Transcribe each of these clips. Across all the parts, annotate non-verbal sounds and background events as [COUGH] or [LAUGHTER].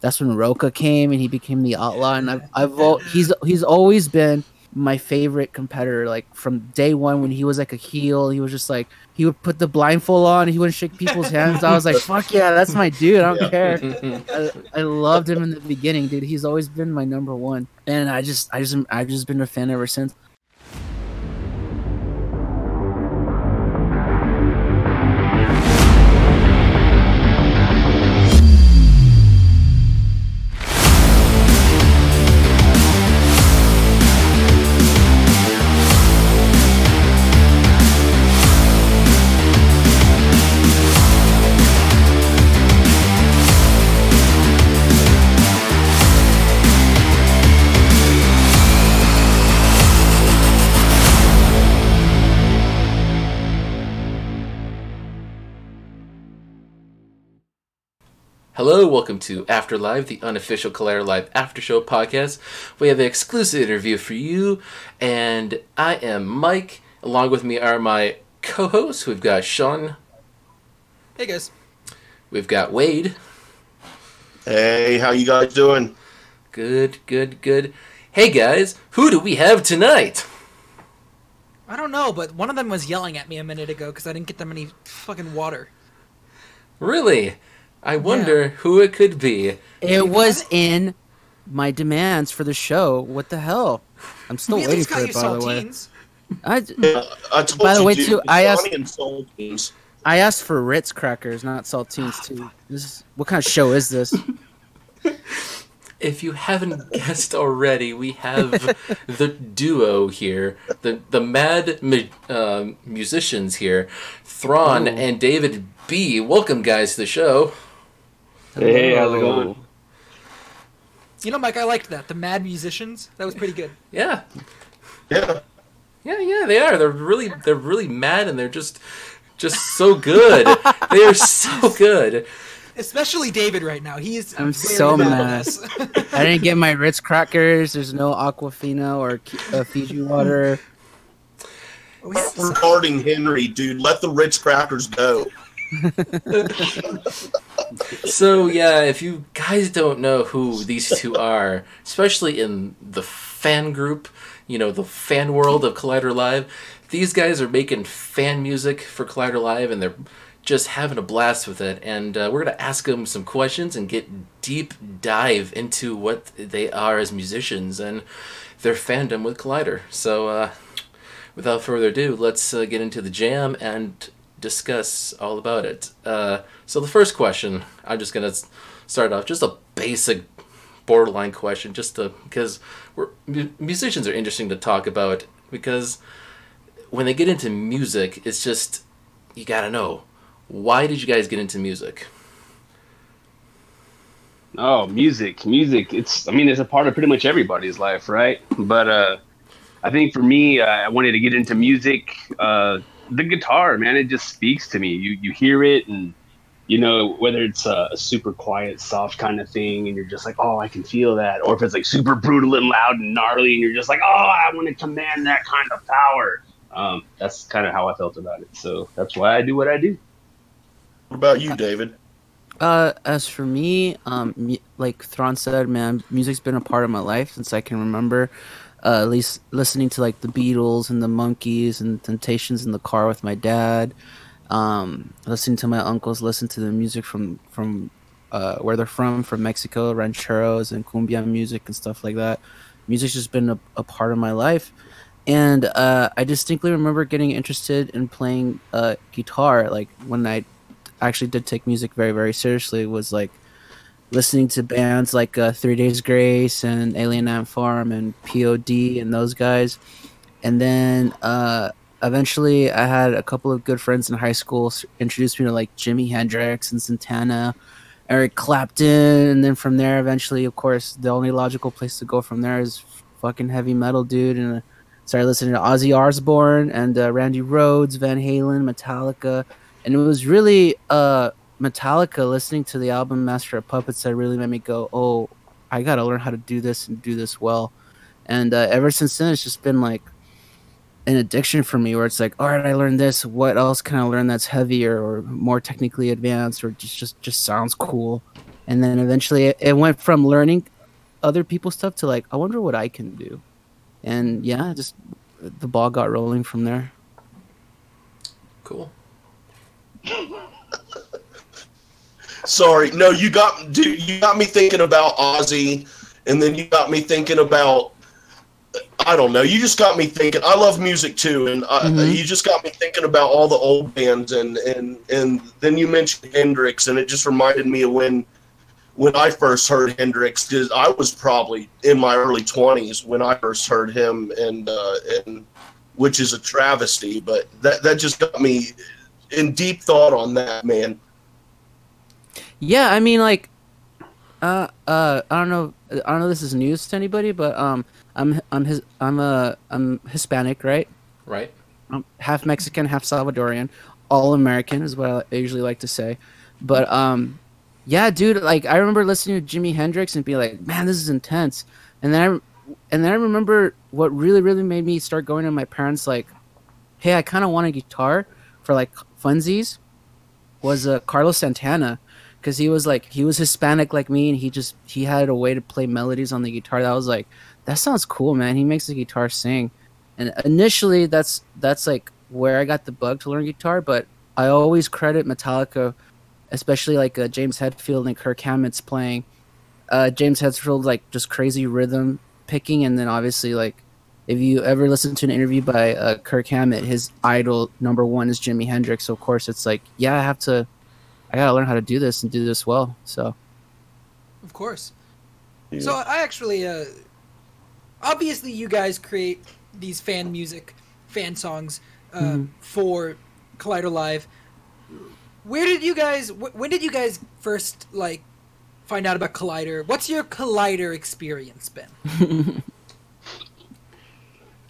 that's when Roca came and he became the outlaw. And I've, I've al- he's he's always been my favorite competitor. Like from day one when he was like a heel, he was just like he would put the blindfold on, he wouldn't shake people's hands. I was like, [LAUGHS] fuck yeah, that's my dude. I don't care. [LAUGHS] I, I loved him in the beginning, dude. He's always been my number one, and I just I just I've just been a fan ever since. Welcome to After Live, the unofficial Collider Live After Show podcast. We have an exclusive interview for you, and I am Mike. Along with me are my co-hosts. We've got Sean, Hey guys. we've got Wade. Hey, how you guys doing? Good, good, good. Hey guys, who do we have tonight? I don't know, but one of them was yelling at me a minute ago because I didn't get them any fucking water. Really? I wonder who it could be. It was in my demands for the show. What the hell? I'm still We waiting for it. By the way. I, Uh, I told By the you, way, dude, too, I asked- Saltines. I asked for Ritz crackers, not saltines too. This is, what kind of show is this? [LAUGHS] If you haven't guessed already, we have [LAUGHS] the duo here, the the mad mu- um musicians here, Thrawn Ooh. and David B. Welcome, guys, to the show. Hey, how's it Hello. going? You know, Mike, I liked that. The Mad Musicians. That was pretty good. Yeah, Yeah. yeah, yeah. They are. They're really, they're really mad, and they're just, just so good. [LAUGHS] they are so good. Especially David right now. He's I'm so about mad. [LAUGHS] I didn't get my Ritz crackers. There's no Aquafina or uh, Fiji water. [LAUGHS] We have to- Regarding Henry, dude, let the Ritz crackers go. [LAUGHS] So yeah, if you guys don't know who these two are, especially in the fan group, you know, the fan world of Collider Live, these guys are making fan music for Collider Live, and they're just having a blast with it. And uh, we're gonna ask them some questions and get deep dive into what they are as musicians and their fandom with Collider. So, uh, without further ado, let's uh, get into the jam and discuss all about it. Uh, so the first question, I'm just gonna start off just a basic, borderline question, just to because we're musicians are interesting to talk about because when they get into music, it's just you gotta know why did you guys get into music? Oh, music, music. It's I mean, it's a part of pretty much everybody's life, right? But uh I think for me, uh, I wanted to get into music. Uh, the guitar, man, it just speaks to me. You you hear it, and you know whether it's a, a super quiet, soft kind of thing, and you're just like, oh, I can feel that, or if it's like super brutal and loud and gnarly, and you're just like, oh, I want to command that kind of power. Um, that's kind of how I felt about it. So that's why I do what I do. What about you, David? Uh, as for me, um, like Thrawn said, man, music's been a part of my life since I can remember. Uh, at least listening to like the Beatles and the Monkees and Temptations in the car with my dad. Um, listening to my uncles listen to the music from from uh, where they're from, from Mexico, rancheros and cumbia music and stuff like that. Music's just been a, a part of my life, and uh, I distinctly remember getting interested in playing uh, guitar. Like when I actually did take music very very seriously was like listening to bands like uh, Three Days Grace and Alien Ant Farm and POD and those guys, and then uh, eventually I had a couple of good friends in high school introduce me to like Jimi Hendrix and Santana, Eric Clapton, and then from there eventually, of course, the only logical place to go from there is fucking heavy metal, dude, and. Started listening to Ozzy Osbourne and uh, Randy Rhoads, Van Halen, Metallica, and it was really uh Metallica listening to the album Master of Puppets that really made me go, "Oh, I gotta learn how to do this and do this well." And uh, ever since then, it's just been like an addiction for me, where it's like, "All right, I learned this. What else can I learn that's heavier or more technically advanced or just just just sounds cool?" and then eventually it, it went from learning other people's stuff to like I wonder what I can do, and yeah, just the ball got rolling from there. Cool. [LAUGHS] Sorry, no, you got dude, you got me thinking about Ozzy, and then you got me thinking about I don't know. You just got me thinking. I love music too, and I, Mhm. you just got me thinking about all the old bands, and and and then you mentioned Hendrix, and it just reminded me of when when I first heard Hendrix. 'cause I was probably in my early twenties when I first heard him, and uh, and which is a travesty, but that that just got me in deep thought on that man. Yeah, I mean, like, uh, uh, I don't know, I don't know. if This is news to anybody, but um, I'm I'm his I'm a I'm Hispanic, right? Right? I'm half Mexican, half Salvadorian, all American is what I usually like to say. But um, yeah, dude, like I remember listening to Jimi Hendrix and be like, man, this is intense. And then I and then I remember what really really made me start going to my parents like, hey, I kind of want a guitar for like funsies. Was uh, Carlos Santana because he was like he was Hispanic like me and he just he had a way to play melodies on the guitar that was like that sounds cool, man. He makes the guitar sing. And initially, that's that's like where I got the bug to learn guitar. But I always credit Metallica, especially like uh, James Hetfield and Kirk Hammett's playing. Uh, James Hetfield like just crazy rhythm picking, and then obviously like if you ever listen to an interview by uh, Kirk Hammett, his idol number one is Jimi Hendrix. So of course, it's like yeah, I have to, I gotta learn how to do this and do this well. So Of course. Yeah. So I actually, uh, obviously, you guys create these fan music, fan songs uh, Mhm. for Collider Live. Where did you guys? Wh- when did you guys first like find out about Collider? What's your Collider experience been? [LAUGHS]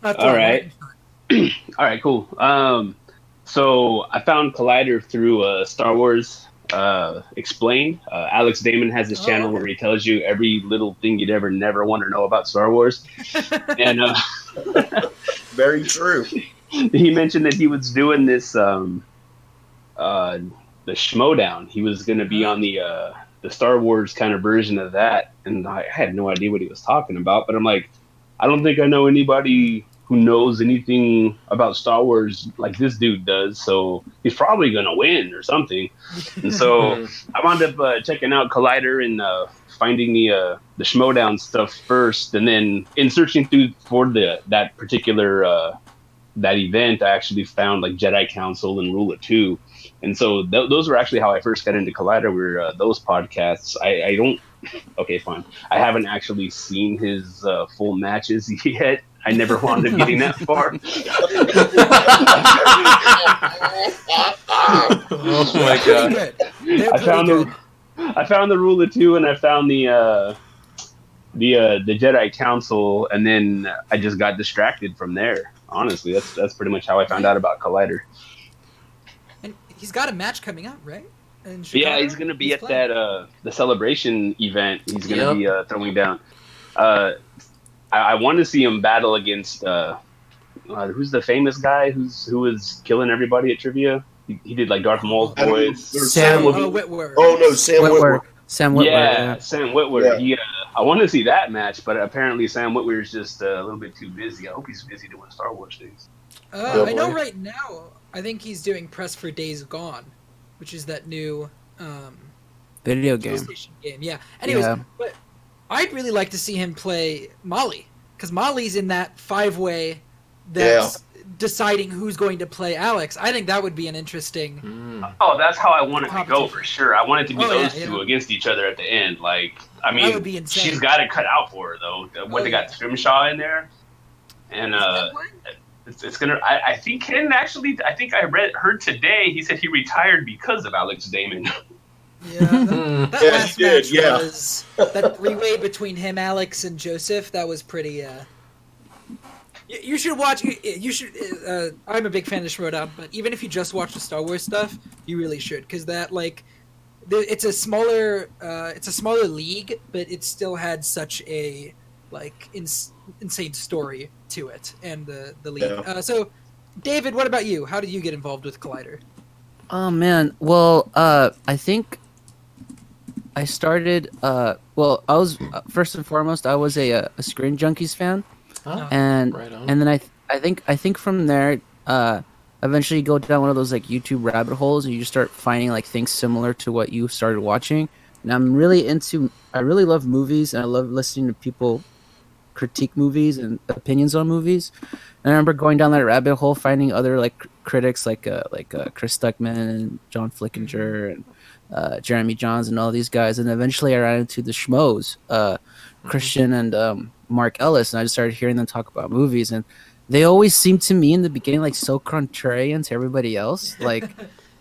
All right. [CLEARS THROAT] All right, cool. Um, so I found Collider through uh, Star Wars uh, Explained. Uh, Alex Damon has this Oh, channel where he tells you every little thing you'd ever never want to know about Star Wars. [LAUGHS] and uh, [LAUGHS] Very true. [LAUGHS] he mentioned that he was doing this um, uh, the Schmoedown. He was going to be on the uh, the Star Wars kind of version of that, and I had no idea what he was talking about. But I'm like, I don't think I know anybody who knows anything about Star Wars like this dude does. So he's probably going to win or something. And so [LAUGHS] I wound up uh, checking out Collider and uh, finding the uh, the Schmoedown stuff first, and then in searching through for the that particular uh, that event, I actually found like Jedi Council and Rule of Two, and so th- those were actually how I first got into Collider. Were uh, those podcasts? I, I don't. [LAUGHS] Okay, fine. I haven't actually seen his uh, full matches [LAUGHS] yet. I never wound up getting that far. [LAUGHS] oh my god. good. They're I found good. the I found the rule of two, and I found the uh, the uh, the Jedi Council, and then I just got distracted from there. Honestly, that's that's pretty much how I found out about Collider. And he's got a match coming up, right? Yeah, he's gonna be He's at playing. that uh, the celebration event. He's gonna Yep. be uh, throwing down. Uh, I, I want to see him battle against uh, uh, who's the famous guy who's who was killing everybody at trivia. He, he did like Darth Maul's I don't voice. There's Sam- Oh, Witwer. Witwer. Oh no, Sam Witwer, Witwer. Sam Witwer. yeah, yeah. Sam Witwer. Yeah. He, uh, I want to see that match, but apparently Sam Witwer is just uh, a little bit too busy. I hope he's busy doing Star Wars things. Uh, I know right now. I think he's doing press for Days Gone, which is that new um, Video game. Game. Yeah. Anyways, Yeah. but I'd really like to see him play Molly because Molly's in that five way that's deciding who's going to play Alex. I think that would be an interesting. Mm. Oh, that's how I want it to go for sure. I want it to be Oh, those yeah. two against each other at the end. Like, I mean, would be she's got it cut out for her though. What Oh, they yeah. got Scrimshaw in there, and uh, it's, it's gonna. I, I think Ken actually. I think I read heard today. He said he retired because of Alex Damon. [LAUGHS] Yeah. That, Mm. that Yeah, last he did, match yeah. was that three way between him, Alex, and Joseph. That was pretty. uh you, you should watch. You, you should. Uh, I'm a big fan of Schmoedown, but even if you just watch the Star Wars stuff, you really should because that like, it's a smaller, uh, it's a smaller league, but it still had such a like ins- insane story to it and the the league. Yeah. Uh, so, David, what about you? How did you get involved with Collider? Oh man. Well, uh, I think I started. Uh, well, I was uh, first and foremost, I was a, uh, a Screen Junkies fan, Oh, and right and then I th- I think I think from there, uh, eventually you go down one of those like YouTube rabbit holes, and you just start finding like things similar to what you started watching. And I'm really into. I really love movies, and I love listening to people critique movies and opinions on movies. And I remember going down that rabbit hole, finding other like cr- critics like uh, like uh, Chris Stuckman and John Flickinger and uh, Jeremy Jahns and all these guys. And eventually, I ran into the schmoes, uh, Kristian and um, Mark Ellis, and I just started hearing them talk about movies. And they always seemed to me in the beginning like so contrarian to everybody else. [LAUGHS] Like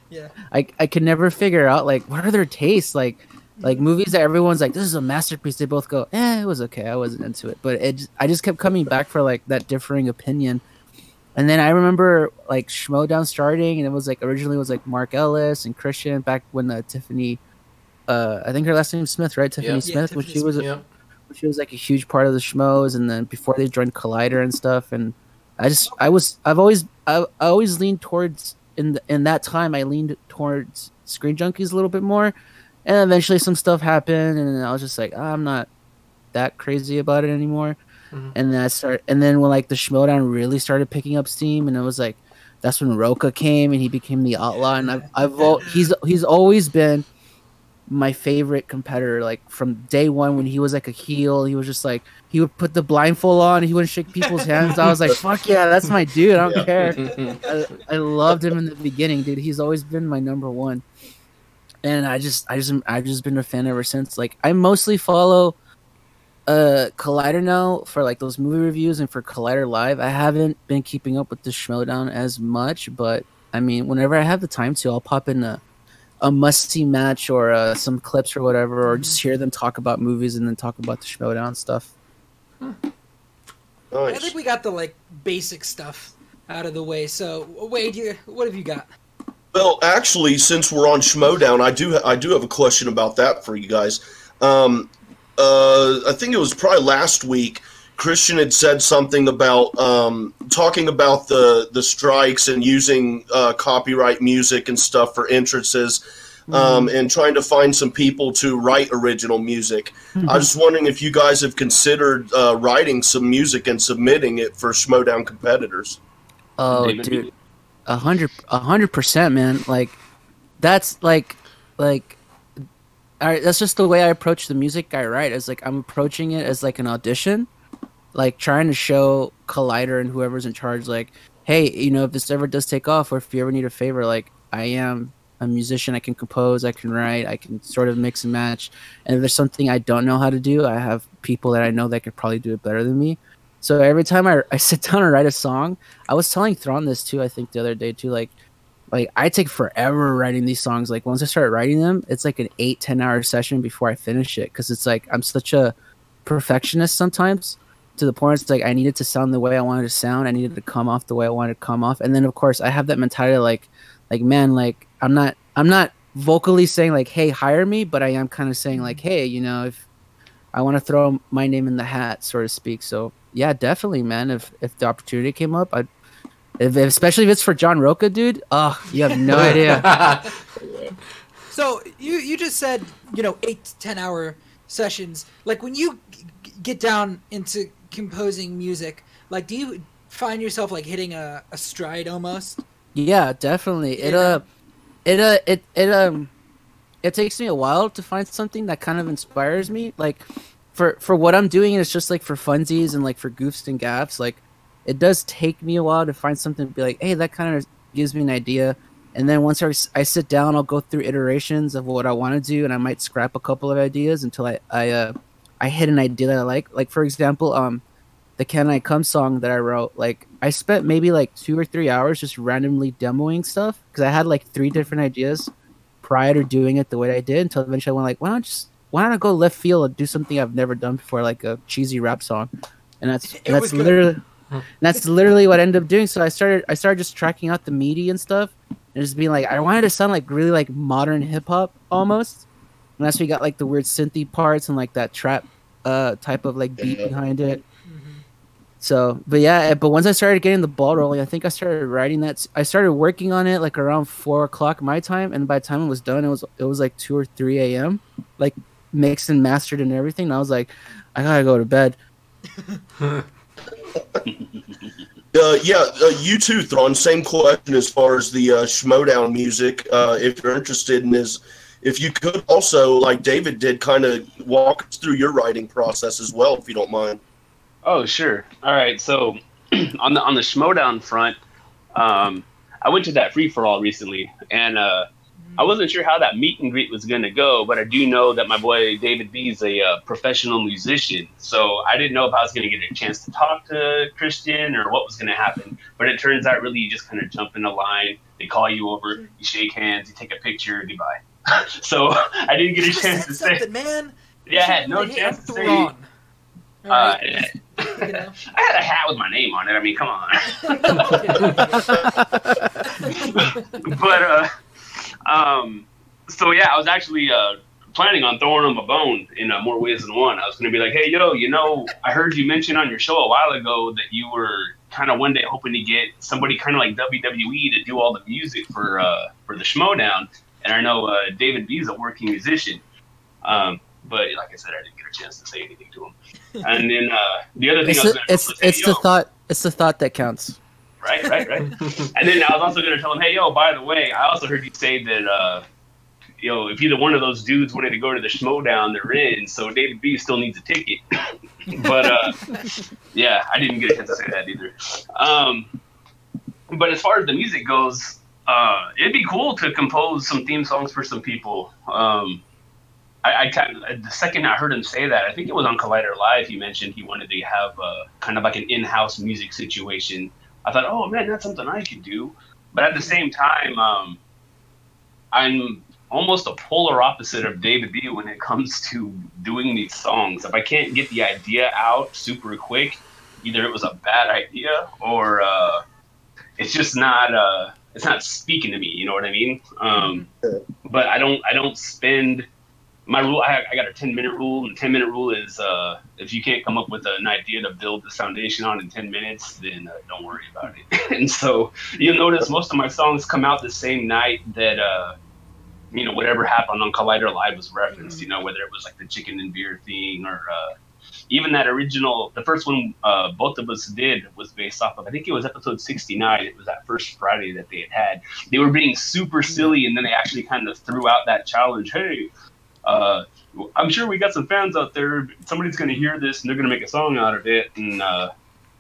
Yeah. I I could never figure out like what are their tastes like. Like movies that everyone's like, this is a masterpiece. They both go, eh, it was okay. I wasn't into it, but it. I just kept coming back for like that differing opinion. And then I remember like Schmoedown starting, and it was like originally it was like Mark Ellis and Kristian back when uh, Tiffany, uh, I think her last name is Smith, right? Tiffany Yeah. Smith, Yeah, when Tiffany she was a, yeah. she was like a huge part of the schmoes and then before they joined collider and stuff and i just i was i've always i, I always leaned towards in the, in that time i leaned towards screen junkies a little bit more and eventually some stuff happened and i was just like "Ah, i'm not that crazy about it anymore Mhm. and then i start, and then when like the schmoedown really started picking up steam and it was like that's when roca came and he became the outlaw and i've, I've al- he's he's always been my favorite competitor like from day one when he was like a heel he was just like he would put the blindfold on he wouldn't shake people's hands. I was like [LAUGHS] fuck yeah that's my dude i don't Yeah. care. [LAUGHS] I, I loved him in the beginning dude he's always been my number one. And i just i just i've just been a fan ever since. Like i mostly follow uh collider now for like those movie reviews and for collider live i haven't been keeping up with the schmoedown as much but i mean whenever i have the time to i'll pop in a a must see match or uh, some clips or whatever, or just hear them talk about movies and then talk about the Schmoedown stuff. I Nice. think we got the like basic stuff out of the way. So Wade, you, what have you got? Well, actually, since we're on Schmoedown, I do I do have a question about that for you guys. Um, uh, I think it was probably last week. Kristian had said something about um, talking about the the strikes and using uh, copyright music and stuff for entrances, um, and trying to find some people to write original music. I was wondering if you guys have considered uh, writing some music and submitting it for Schmoedown competitors. Oh, David dude, a hundred, a hundred percent, man. Like, that's like, like, all right. That's just the way I approach the music I write. Is like I'm approaching it as like an audition, like trying to show Collider and whoever's in charge, like, hey, you know, if this ever does take off, or if you ever need a favor, like, I am a musician. I can compose. I can write. I can sort of mix and match. And if there's something I don't know how to do, I have people that I know that could probably do it better than me. So every time I, I [LAUGHS] sit down and write a song, I was telling Thrawn this too. I think the other day too. Like, like I take forever writing these songs. Like once I start writing them, it's like an eight ten hour session before I finish it because it's like I'm such a perfectionist sometimes to the point it's like I needed to sound the way I wanted to sound. I needed to come off the way I wanted to come off. And then of course I have that mentality like, like man, like I'm not I'm not vocally saying like, hey, hire me, but I am kind of saying like, hey, you know, if I want to throw my name in the hat, so to speak. So yeah, definitely, man. If if the opportunity came up, I'd if, especially if it's for John Roca, dude. Oh, you have no [LAUGHS] idea. So you you just said you know eight to ten hour sessions. Like when you g- g- get down into composing music, like do you find yourself like hitting a, a stride almost? Yeah, definitely. It Yeah. uh, it uh, it it um, it takes me a while to find something that kind of inspires me. Like, for for what I'm doing, it's just like for funsies and like for goofs and gaffs. Like, it does take me a while to find something to be like, hey, that kind of gives me an idea. And then once I, I sit down, I'll go through iterations of what I want to do, and I might scrap a couple of ideas until I I uh, I hit an idea that I like. Like for example, um, the Can I Come song that I wrote, like I spent maybe like two or three hours just randomly demoing stuff because I had like three different ideas prior to doing it the way I did until eventually I went like, why don't just why don't I go left field and do something I've never done before, like a cheesy rap song, and that's and that's was good. Literally and that's literally what I ended up doing. So I started I started just tracking out the MIDI and stuff and just being like I wanted to sound like really like modern hip hop almost. And that's we got like the weird synthy parts and like that trap uh type of like beat behind it. So, but yeah, eh, but once I started getting the ball rolling, I think I started writing that. I started working on it like around four o'clock my time, and by the time it was done, it was it was like two or three a.m. Like mixed and mastered and everything. And I was like, I gotta go to bed. [LAUGHS] Uh, yeah, uh, you too, Thrawn. Same question as far as the uh, Schmoedown music. Uh, if you're interested in this, if you could also, like David did, kind of walk us through your writing process as well, if you don't mind. Oh, sure. All right. So [CLEARS THROAT] on the on the Schmoedown front, um, I went to that free for all recently, and uh, I wasn't sure how that meet and greet was going to go, but I do know that my boy David B is a uh, professional musician, so I didn't know if I was going to get a chance to talk to Kristian or what was going to happen. But it turns out, really, you just kind of jump in the line. They call you over, you shake hands, you take a picture, goodbye. [LAUGHS] so I didn't get a chance to say. man. Yeah, I had no chance to say. Uh, [LAUGHS] you know. [LAUGHS] I had a hat with my name on it. I mean, come on. but uh, um, so yeah, I was actually uh, planning on throwing him a bone in uh, more ways than one. I was going to be like, hey, yo, you know, I heard you mention on your show a while ago that you were kind of one day hoping to get somebody kind of like WWE to do all the music for uh, for the Schmoedown. And I know uh, David B is a working musician. Um, but like I said, I didn't get a chance to say anything to him. And then uh, the other thing It's I was going to it's it's the thought it's the thought that counts. Right, right, right. [LAUGHS] and then I was also going to tell him, hey, yo, by the way, I also heard you say that, uh, you know, if either one of those dudes wanted to go to the Schmoedown, they're in. So David B still needs a ticket. [LAUGHS] but uh, yeah, I didn't get a chance to say that either. Um, but as far as the music goes, uh, it'd be cool to compose some theme songs for some people. Um, I, I kind of, the second I heard him say that, I think it was on Collider Live. He mentioned he wanted to have uh, kind of like an in-house music situation. I thought, oh man, that's something I could do. But at the same time, um, I'm almost a polar opposite of David B when it comes to doing these songs. If I can't get the idea out super quick, either it was a bad idea or uh, it's just not uh, it's not speaking to me. You know what I mean? Um, but I don't I don't spend my rule. I, I got a ten minute rule, and the ten minute rule is uh, if you can't come up with an idea to build the foundation on in ten minutes, then uh, don't worry about it. [LAUGHS] and so you'll notice most of my songs come out the same night that. Uh, you know, whatever happened on Collider Live was referenced, you know, whether it was like the chicken and beer thing or uh, even that original, the first one uh, both of us did was based off of, I think it was episode 69. It was that first Friday that they had had. They were being super silly and then they actually kind of threw out that challenge. Hey, uh, I'm sure we got some fans out there. Somebody's going to hear this and they're going to make a song out of it. And uh,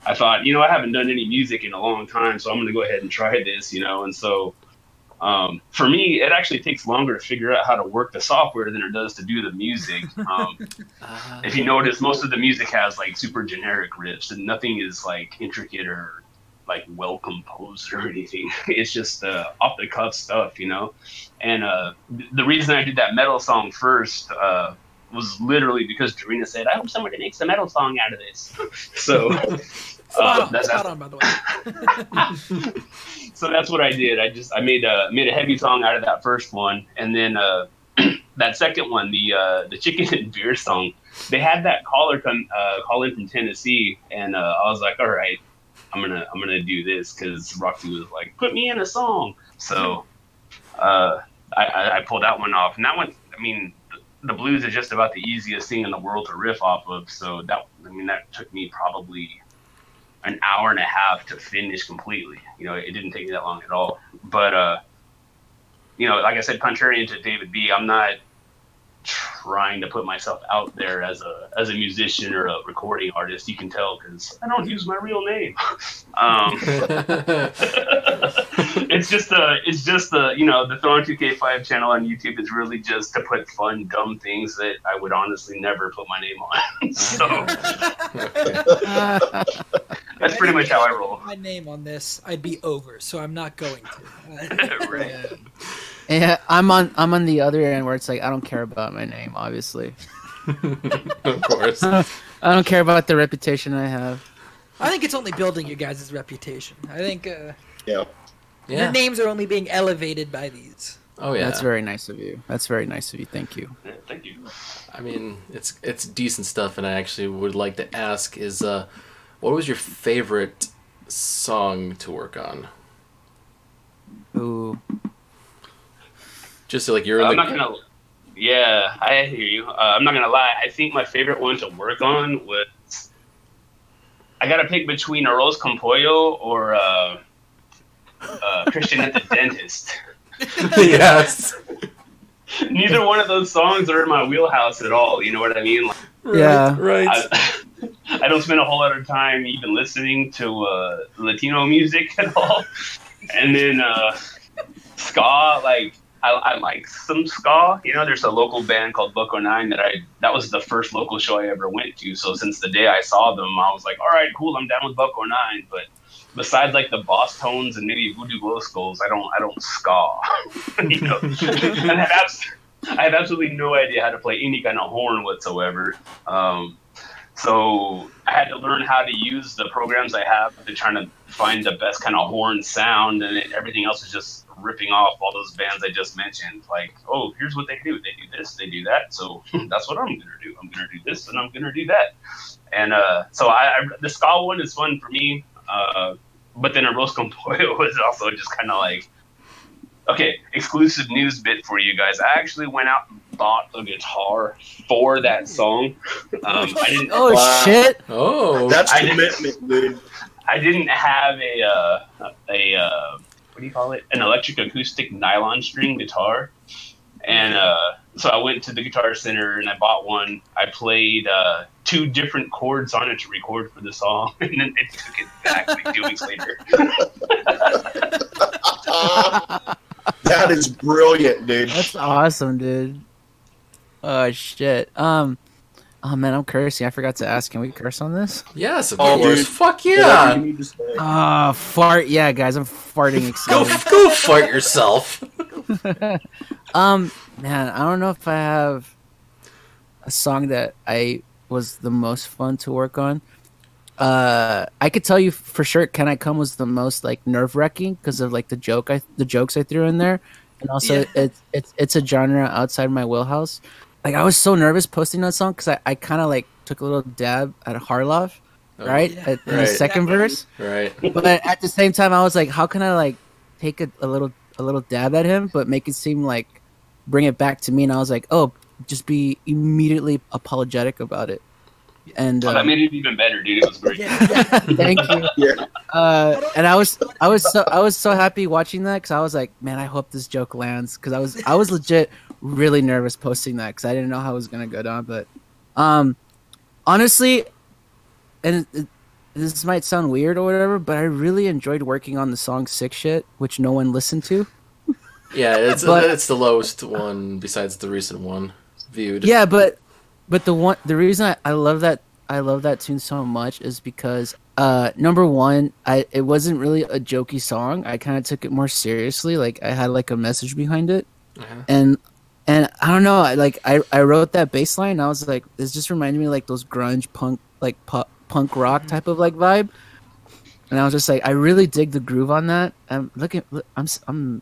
I thought, you know, I haven't done any music in a long time, so I'm going to go ahead and try this, you know, and so. Um, for me, it actually takes longer to figure out how to work the software than it does to do the music. Um, Uh, [LAUGHS] if you notice, most of the music has like super generic riffs, and nothing is like intricate or like well composed [LAUGHS] or anything. It's just uh, off the cuff stuff, you know. And uh, th- the reason I did that metal song first uh, was literally because Dorina said, "I hope somebody makes a metal song out of this." [LAUGHS] so. Spot [LAUGHS] Uh, on, that's, on, by the way. so that's what I did. I just I made a made a heavy song out of that first one, and then uh, [CLEARS THROAT] that second one, the uh, the chicken and beer song. They had that caller come uh, call in from Tennessee, and uh, I was like, all right, I'm gonna I'm gonna do this because Roxy was like, put me in a song. So uh, I, I pulled that one off, and that one, I mean. The blues is just about the easiest thing in the world to riff off of, so that I mean that took me probably an hour and a half to finish completely. You know, it didn't take me that long at all. But uh, you know, like I said, contrarian to David B, I'm not trying to put myself out there as a as a musician or a recording artist. You can tell because I don't use my real name. [LAUGHS] um, [LAUGHS] it's just the it's just the you know the Thrawn 2K5 channel on YouTube is really just to put fun dumb things that I would honestly never put my name on. [LAUGHS] so that's pretty much how I roll. My name on this, I'd be over, so I'm not going to. right. Yeah, I'm on I'm on the other end where it's like I don't care about my name, obviously. [LAUGHS] of course. [LAUGHS] I don't care about the reputation I have. I think it's only building your guys' reputation. I think uh, Yeah. your Yeah. names are only being elevated by these. Oh yeah. That's very nice of you. That's very nice of you. Thank you. Yeah, Thank you. I mean, it's it's decent stuff, and I actually would like to ask is, uh, what was your favorite song to work on? Ooh. Just so, like you're in I'm the. not gonna. Yeah, I hear you. Uh, I'm not gonna lie. I think my favorite one to work on was. I gotta pick between Arroz con Pollo or uh, uh, Kristian at the [LAUGHS] dentist. [LAUGHS] yes. [LAUGHS] Neither one of those songs are in my wheelhouse at all. You know what I mean? Like, Yeah. Right. I, I don't spend a whole lot of time even listening to uh, Latino music at all. And then uh, ska, like I, I like some ska. You know, there's a local band called Buck-O-Nine that I that was the first local show I ever went to. So since the day I saw them, I was like, all right, cool, I'm down with Buck-O-Nine. But besides like the Bosstones and maybe voodoo glow skulls, I don't I don't ska. [LAUGHS] you know, [LAUGHS] and I have, abs- I have absolutely no idea how to play any kind of horn whatsoever. Um, so I had to learn how to use the programs I have to try to find the best kind of horn sound, and it, everything else is just ripping off all those bands I just mentioned. Like, oh, here's what they do: they do this, they do that. So [LAUGHS] that's what I'm gonna do. I'm gonna do this, and I'm gonna do that. And uh, so I, I the ska one is fun for me, uh, but then Arroz con Pollo [LAUGHS] was also just kind of like. Okay, exclusive news bit for you guys. I actually went out and bought a guitar for that song. Um, I didn't. [LAUGHS] Oh Wow. shit! Oh. That's I didn't- commitment, dude. I didn't have a uh, a uh, what do you call it? An electric acoustic nylon string guitar, and uh, so I went to the Guitar Center and I bought one. I played uh, two different chords on it to record for the song, [LAUGHS] and then it took it back like two weeks later. [LAUGHS] that is brilliant, dude. That's awesome, dude. Oh shit. Um. Oh man, I'm cursing. I forgot to ask. Can we curse on this? yes, of Oh, course. dude. Fuck yeah. you need to say. Ah, fart. Yeah, guys, I'm farting [LAUGHS] Go, excited. go fart yourself. [LAUGHS] um, man, I don't know if I have a song that I was the most fun to work on. Uh, I could tell you for sure. Can I come was the most like nerve wracking because of like the joke I the jokes I threw in there, and also Yeah. it's it's it's a genre outside my wheelhouse. Like I was so nervous posting that song because I, I kind of like took a little dab at Harloff, right? yeah. At, in the second Definitely. verse Right. but at the same time i was like how can i like take a, a little a little dab at him but make it seem like bring it back to me and i was like oh just be immediately apologetic about it and Oh, uh, that made it even better, dude. It was great. Yeah, yeah. [LAUGHS] thank you Yeah. uh, and i was i was so i was so happy watching that because i was like man i hope this joke lands because i was i was legit really nervous posting that because i didn't know how it was gonna go down but um honestly and it, it, this might sound weird or whatever but i really enjoyed working on the song sick shit which no one listened to Yeah, it's But- it's the lowest one besides the recent one viewed. yeah but but the one the reason I, I love that i love that tune so much is because uh number one i it wasn't really a jokey song i kind of took it more seriously like i had like a message behind it Uh-huh. and and i don't know I, like i i wrote that bass line i was like this just reminded me of, like those grunge punk like pu- punk rock type of like vibe. And i was just like i really dig the groove on that. I'm looking i'm i'm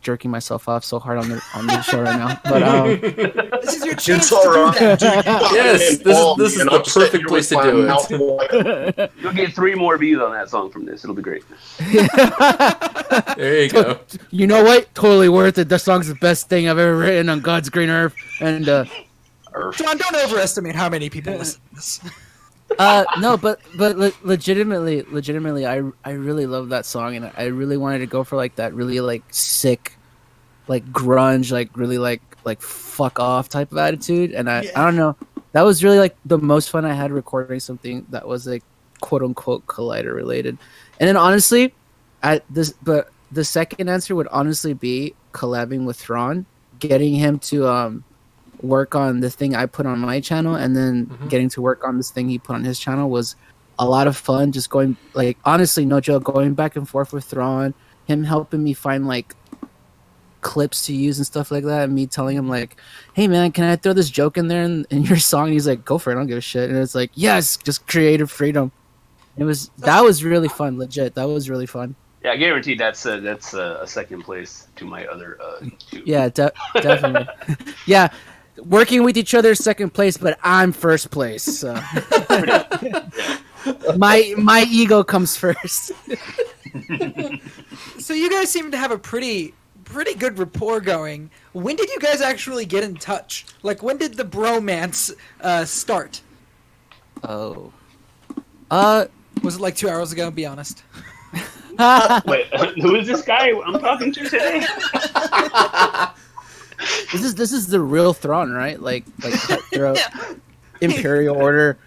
jerking myself off so hard on the on the show right now but um [LAUGHS] This is your chance It's all to do right, that. dude. [LAUGHS] Yes, this is- this is the I'm perfect place to do it. mouth. You'll get three more views on that song from this. It'll be great. There you go. [LAUGHS] you know what? Totally worth it. That song's the best thing I've ever written on God's green earth. And uh, John, don't overestimate how many people listen to this. Uh, no, but but le- legitimately, legitimately, I I really love that song, and I really wanted to go for like that really like sick, like grunge, like really like like fuck off type of attitude. And I I don't know, that was really like the most fun I had recording something that was like quote unquote collider related. And then honestly, I this but the second answer would honestly be collabing with Thrawn, getting him to um work on the thing I put on my channel and then Mhm. getting to work on this thing he put on his channel was a lot of fun just going like honestly no joke going back and forth with Thrawn him helping me find like clips to use and stuff like that and me telling him like hey man can I throw this joke in there in, in your [LAUGHS] song? And he's like go for it I don't give a shit. And it's like yes just creative freedom. It was that was really fun legit that was really fun. Yeah, guaranteed that's uh, that's uh, a second place to my other uh, two. yeah de- definitely. [LAUGHS] Yeah working with each other second place but I'm first place so [LAUGHS] [LAUGHS] my my ego comes first. [LAUGHS] So you guys seem to have a pretty pretty good rapport going. When did you guys actually get in touch? Like when did the bromance uh, start? Oh. Uh. Was it like two hours ago? Be honest. Wait, who is this guy I'm talking to today? This is this is the real Thrawn, right? Like like cutthroat, [LAUGHS] Imperial Order.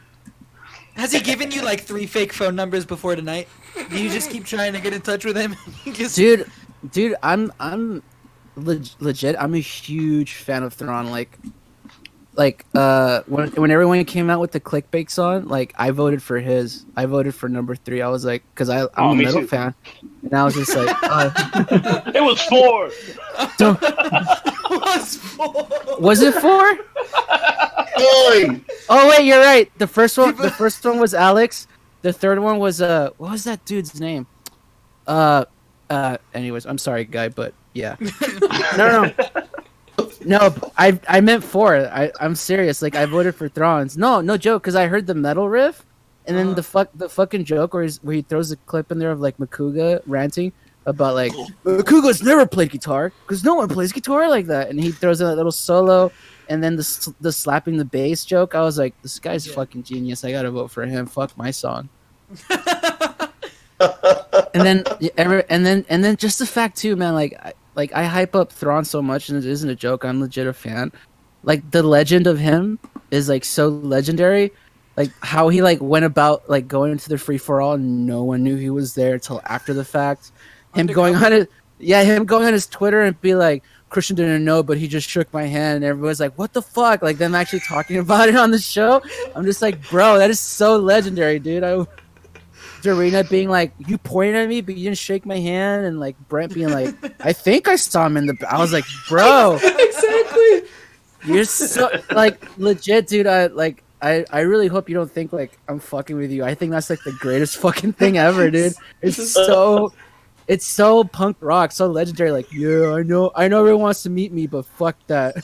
Has he given you like three fake phone numbers before tonight? Do you just keep trying to get in touch with him? [LAUGHS] Just- dude dude i'm i'm leg- legit i'm a huge fan of Thrawn. like like uh when when everyone came out with the clickbait song like i voted for his i voted for number three i was like because i i'm Oh, a me metal too. fan and i was just like [LAUGHS] uh, It was four. don't, was four. was it four Fine. oh wait you're right the first one the first one was alex the third one was uh what was that dude's name uh uh anyways i'm sorry guy but yeah [LAUGHS] no no no I I meant four i i'm serious. Like i voted for Thrawn's no no joke because i heard the metal riff and then Uh-huh. the fuck the fucking joke where, he's, where he throws a clip in there of like makuga ranting about like makuga's never played guitar because no one plays guitar like that. And he throws in that little solo and then the, the slapping the bass joke. I was like this guy's Yeah. fucking genius. I gotta vote for him. Fuck my song. [LAUGHS] And then and then and then just the fact too, man. Like I, like I hype up Thrawn so much, and it isn't a joke. I'm legit a fan. Like the legend of him is like so legendary. Like how he like went about like going into the free for all, and no one knew he was there till after the fact. Him going on it, yeah, him going on his Twitter and be like. Kristian didn't know, but he just shook my hand, and everybody's like, "What the fuck?" Like them actually talking [LAUGHS] about it on the show. I'm just like, bro, that is so legendary, dude. I Dorina being like, "You pointed at me, but you didn't shake my hand," and like Brent being like, [LAUGHS] "I think I saw him in the." I was like, [LAUGHS] "Bro, exactly. you're so like legit, dude." I like, I I really hope you don't think like I'm fucking with you. I think that's like the greatest fucking thing ever, dude. It's so, [LAUGHS] it's so punk rock, so legendary. Like, yeah, I know, I know, everyone wants to meet me, but fuck that.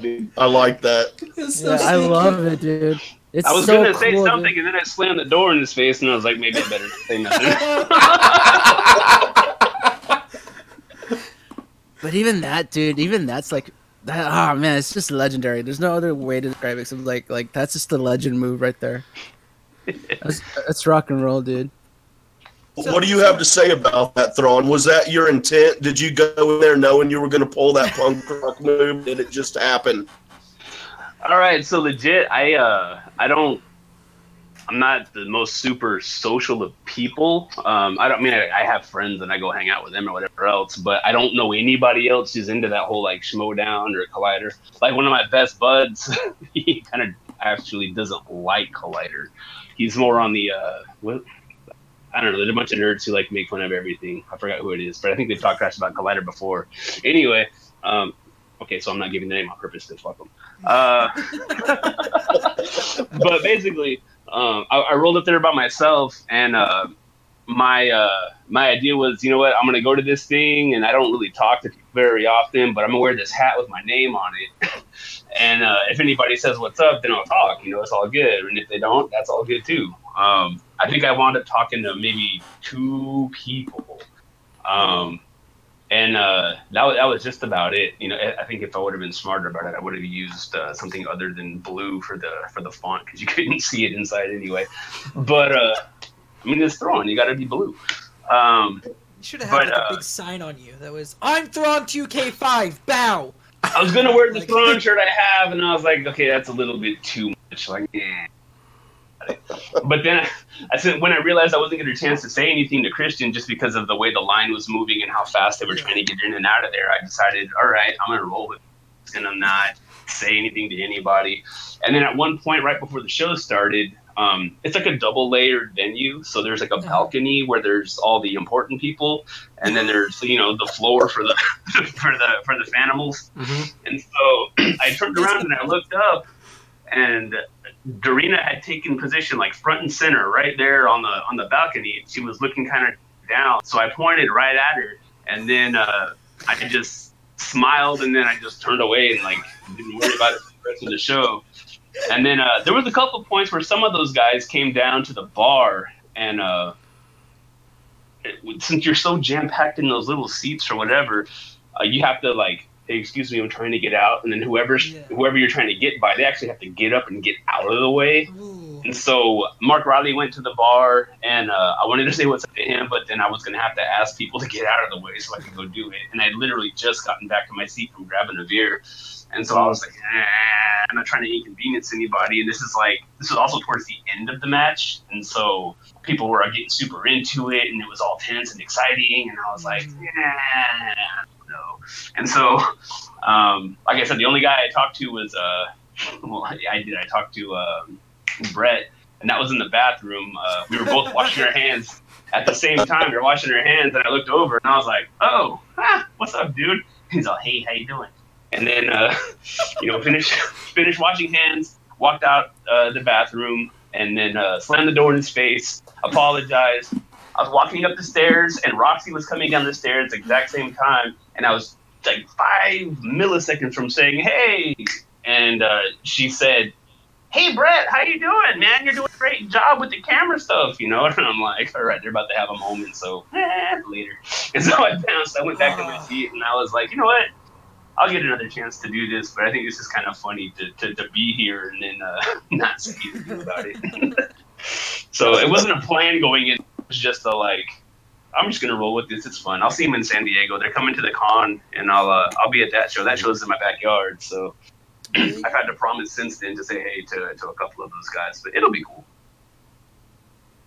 Dude, I like that. So Yeah, I love it, dude. It's I was so gonna say cool, dude. something, and then I slammed the door in his face, and I was like, maybe I better say nothing. [LAUGHS] But even that, dude, even that's like that. Oh man, it's just legendary. There's no other way to describe it. Except like, like that's just the legend move right there. That's, that's rock and roll, dude. what do you have to say about that, Thrawn? Was that your intent? Did you go in there knowing you were going to pull that punk rock move? Did it just happen? All right, so legit, I uh, I don't, I'm not the most super social of people. Um, I don't I mean I, I have friends and I go hang out with them or whatever else, but I don't know anybody else who's into that whole like Schmoedown or Collider. Like one of my best buds, [LAUGHS] he kind of actually doesn't like Collider. He's more on the uh, what. I don't know. There's a bunch of nerds who like make fun of everything. I forgot who it is, but I think they've talked trash about Collider before. Anyway, um, okay, so I'm not giving the name on purpose to fuck them. Uh, [LAUGHS] but basically, um, I, I rolled up there by myself, and uh, my uh, my idea was, you know what, I'm gonna go to this thing, and I don't really talk to people very often, but I'm gonna wear this hat with my name on it. [LAUGHS] and uh, if anybody says what's up, then I'll talk. You know, it's all good. And if they don't, that's all good too. Um, I think I wound up talking to maybe two people. Um, and uh, that, was, that was just about it. You know, I think if I would have been smarter about it, I would have used uh, something other than blue for the for the font because you [LAUGHS] couldn't see it inside anyway. But uh, I mean, it's Thrawn. You got to be blue. Um, You should have had But, like, uh, a big sign on you that was "I'm Thrawn 2K5. Bow." I was gonna wear the [LAUGHS] Like- Thrawn shirt I have, and I was like, okay, that's a little bit too much. Like, eh. But then I, said when I realized I wasn't gonna get a chance to say anything to Kristian just because of the way the line was moving and how fast they were trying to get in and out of there, I decided, all right, I'm gonna roll with it and I'm not say anything to anybody. And then at one point, right before the show started, um, it's like a double layered venue. So there's like a balcony where there's all the important people, and then there's you know the floor for the [LAUGHS] for the for the fanimals. Mhm. And so [CLEARS THROAT] I turned around and I looked up, and Dorina had taken position like front and center right there on the on the balcony. She was looking kind of down, so I pointed right at her, and then uh, I just smiled, and then I just turned away and like didn't worry about it for the rest of the show. and then uh, there was a couple points where some of those guys came down to the bar, and uh, it- since you're so jam packed in those little seats or whatever, uh, you have to like, hey, excuse me, I'm trying to get out, and then whoever's Yeah. whoever you're trying to get by, they actually have to get up and get out of the way. Ooh. And so Mark Reilly went to the bar, and uh, I wanted to say what's up to him, but then I was gonna have to ask people to get out of the way so I could go do it. And I'd literally just gotten back to my seat from grabbing a beer, and so I was like, eh, I'm not trying to inconvenience anybody. And this is like this was also towards the end of the match, and so people were getting super into it, and it was all tense and exciting. And I was like, no. And so, um, like I said, the only guy I talked to was uh, well, I, did. I talked to. Um, Brett, and that was in the bathroom. Uh, we were both washing our hands at the same time. We were washing our hands, and I looked over, and I was like, "Oh, ah, what's up, dude?" He's like, "Hey, how you doing?" And then, uh, [LAUGHS] you know, finish finish washing hands, walked out uh, the bathroom, and then uh, slammed the door in his face. Apologized. I was walking up the stairs, and Roxy was coming down the stairs at the exact same time, and I was like five milliseconds from saying, "Hey," and uh, she said hey Brett, how you doing, man? You're doing a great job with the camera stuff, you know. [LAUGHS] And I'm like, all right, they're about to have a moment, so eh, later. [LAUGHS] And so I bounced. I went back to my seat, and I was like, you know what? I'll get another chance to do this, but I think this is kind of funny to, to, to be here and then uh, [LAUGHS] not say anything about it. so it wasn't a plan going in. Was just a like, I'm just gonna roll with this. It's fun. I'll see them in San Diego. They're coming to the con, and I'll uh, I'll be at that show. That show's in my backyard, so [CLEARS THROAT] I've had to promise since then to say hey to, to a couple of those guys, but it'll be cool.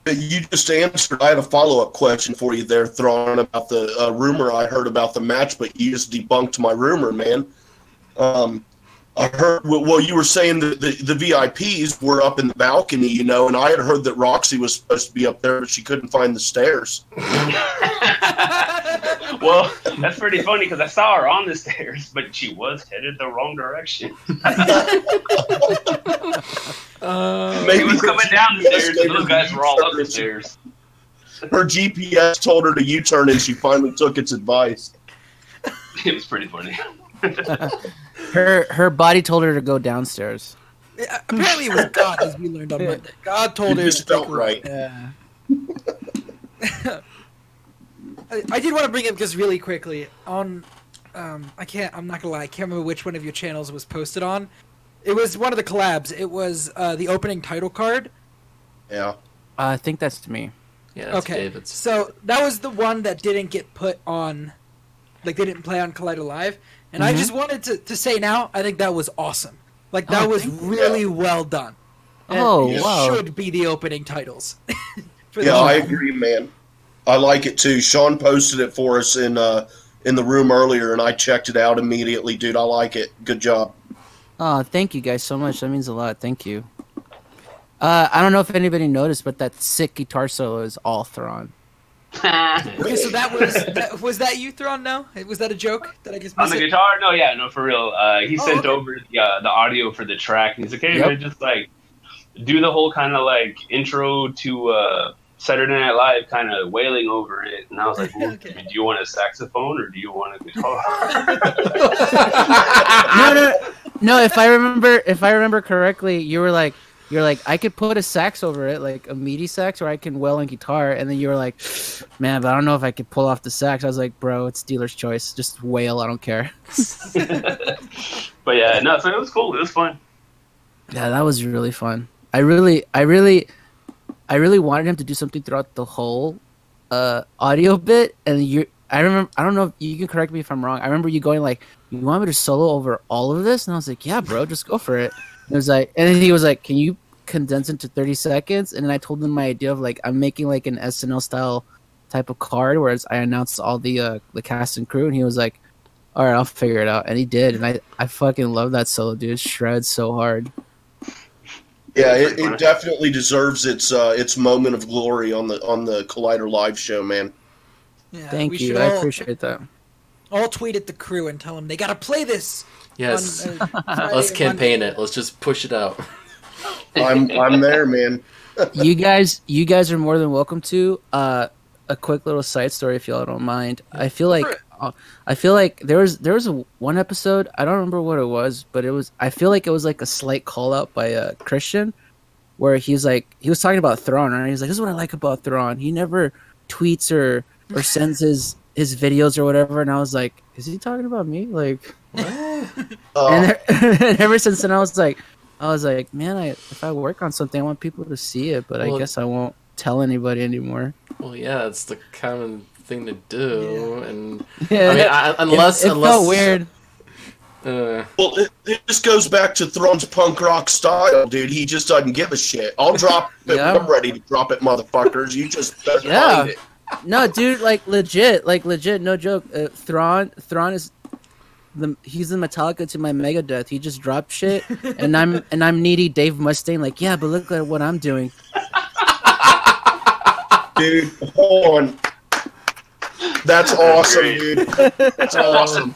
You just answered. I had a follow up question for you there, Thrawn, about the uh, rumor I heard about the match, but you just debunked my rumor, man. Um, I heard. Well, well, you were saying that the, the VIPs were up in the balcony, you know, and I had heard that Roxy was supposed to be up there, but she couldn't find the stairs. [LAUGHS] well, that's pretty funny because I saw her on the stairs, but she was headed the wrong direction. Uh, She was coming down the stairs, and those guys were all up the stairs. Her GPS told her to U turn, and she finally took its advice. [LAUGHS] It was pretty funny. [LAUGHS] Her her body told her to go downstairs. apparently, it was God, as we learned on Monday. God told It her. just to felt right. Yeah. [LAUGHS] I, I did want to bring up just really quickly on. Um, I can't. I'm not gonna lie. I can't remember which one of your channels was posted on. It was one of the collabs. It was uh, the opening title card. Yeah. Uh, I think that's to me. Yeah, that's okay, David's. so that was the one that didn't get put on, like they didn't play on Collider Live, and I Mhm. just wanted to, to say now, I think that was awesome. Like that Oh, was thank really well done. And Oh, wow. Should be the opening titles. [LAUGHS] For Yeah, I agree, man. I like it too. Sean posted it for us in uh, in the room earlier, and I checked it out immediately, dude. I like it. Good job. Oh, thank you guys so much. That means a lot. Thank you. Uh, I don't know if anybody noticed, but that sick guitar solo is all Thrawn. [LAUGHS] Okay, so that was that, was that you, Thrawn? No, was that a joke? that I just On the it? guitar? No, yeah, no, for real. Uh, he Oh, sent okay. over the, uh, the audio for the track, and he's like, "Hey, Yep. man, just like do the whole kind of like intro to uh, Saturday Night Live, kind of wailing over it." And I was like, [LAUGHS] well, Okay. "Do you want a saxophone or do you want a guitar?" [LAUGHS] no, no, no. If I remember, if I remember correctly, you were like, you're like, I could put a sax over it, like a MIDI sax, or I can wail on guitar. And then you were like, man, but I don't know if I could pull off the sax. I was like, bro, it's dealer's choice. Just wail. I don't care. [LAUGHS] [LAUGHS] but yeah, no, so it was cool. It was fun. Yeah, that was really fun. I really, I really, I really wanted him to do something throughout the whole uh, audio bit, and you. I remember. I don't know. if You can correct me if I'm wrong. I remember you going like, "You want me to solo over all of this?" And I was like, "Yeah, bro, just go for it." And it was like, and then he was like, "Can you condense it to 30 seconds?" And then I told him my idea of like, I'm making like an SNL style type of card, whereas I announced all the uh, the cast and crew, and he was like, "All right, I'll figure it out," and he did, and I I fucking love that solo, dude. It shreds so hard. Yeah, it, it definitely deserves its uh, its moment of glory on the on the Collider live show, man. Yeah, Thank you. I all, appreciate that. all tweet at the crew and tell them they gotta play this. Yes. on, uh, [LAUGHS] Let's campaign Monday. it. Let's just push it out. [LAUGHS] I'm I'm there, man. [LAUGHS] you guys you guys are more than welcome to uh a quick little side story if y'all don't mind i feel like uh, I feel like there was there was a one episode I don't remember what it was, but it was I feel like it was like a slight call out by a uh, Kristian, where he's like he was talking about Thrawn, and he's like, "This is what I like about Thrawn. He never tweets or or sends his his videos or whatever." And I was like, "Is he talking about me?" Like, Uh, and, [LAUGHS] and ever since then, I was like, I was like, man, I if I work on something, I want people to see it, but Well- I guess I won't tell anybody anymore. Well, yeah, it's the common thing to do, and [LAUGHS] Yeah, I mean, I, unless it, it unless felt weird. Uh, well, it, it just goes back to Thrawn's punk rock style, dude. He just doesn't give a shit. I'll drop it Yeah. I'm ready to drop it, motherfuckers. You just better Yeah. find it. No, dude, like legit, like legit, no joke. Uh, Thrawn, Thrawn is the he's the Metallica to my Megadeth. He just dropped shit, and I'm [LAUGHS] and I'm needy Dave Mustaine. Like, yeah, but look at what I'm doing. Dude, hold on. That's awesome, dude. [LAUGHS] That's awesome.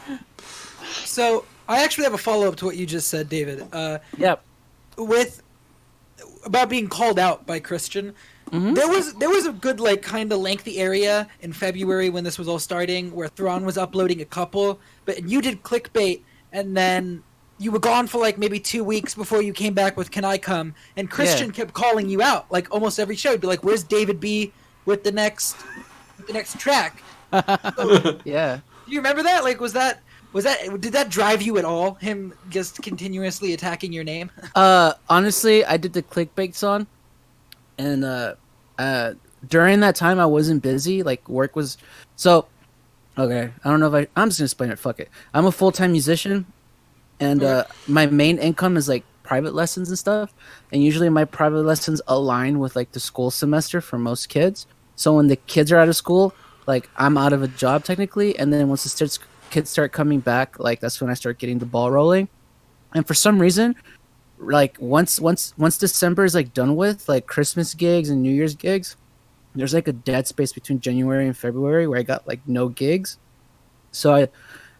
So I actually have a follow up to what you just said, David. Uh, Yep. with about being called out by Kristian. Mhm. There was there was a good like kind of lengthy area in February when this was all starting where Thrawn was uploading a couple, but you did clickbait and then you were gone for like maybe two weeks before you came back with "Can I Come?" and Kristian kept calling you out like almost every show. He'd be like, "Where's David B with the next with the next track?" [LAUGHS] Yeah. Do you remember that? Like, was that was that did that drive you at all? Him just continuously attacking your name? Uh, honestly, I did the clickbait song, and uh, uh, during that time I wasn't busy. Like work was, so okay. I don't know if I. I'm just gonna explain it. Fuck it. I'm a full time musician, and uh, my main income is like private lessons and stuff. And usually my private lessons align with like the school semester for most kids. So when the kids are out of school, like I'm out of a job technically, and then once the kids start coming back, like that's when I start getting the ball rolling. And for some reason, like once once once December is like done with like Christmas gigs and New Year's gigs, there's like a dead space between January and February where I got like no gigs. So I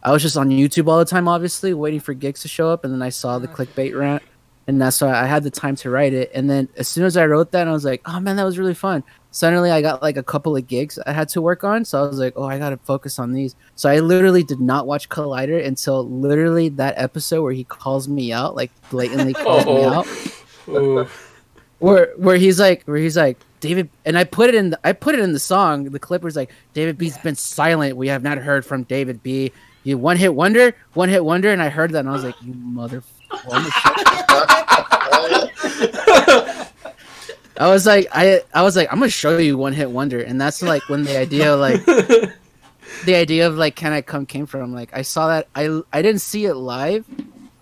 I was just on YouTube all the time, obviously waiting for gigs to show up, and then I saw the mm-hmm. clickbait rant, and that's why I had the time to write it. And then as soon as I wrote that, I was like, oh man, that was really fun. Suddenly I got like a couple of gigs I had to work on, so I was like, oh, I gotta focus on these. So I literally did not watch Collider until literally that episode where he calls me out, like blatantly [LAUGHS] calls me Oh. out [LAUGHS] ooh. where where he's like where he's like David and I put it in the, I put it in the song the clip was like David B's been silent we have not heard from David B you one hit wonder one hit wonder and I heard that and I was like you mother [LAUGHS] I was like I I was like I'm gonna show you one hit wonder and that's like when the idea of like [LAUGHS] the idea of like can I come came from like I saw that I I didn't see it live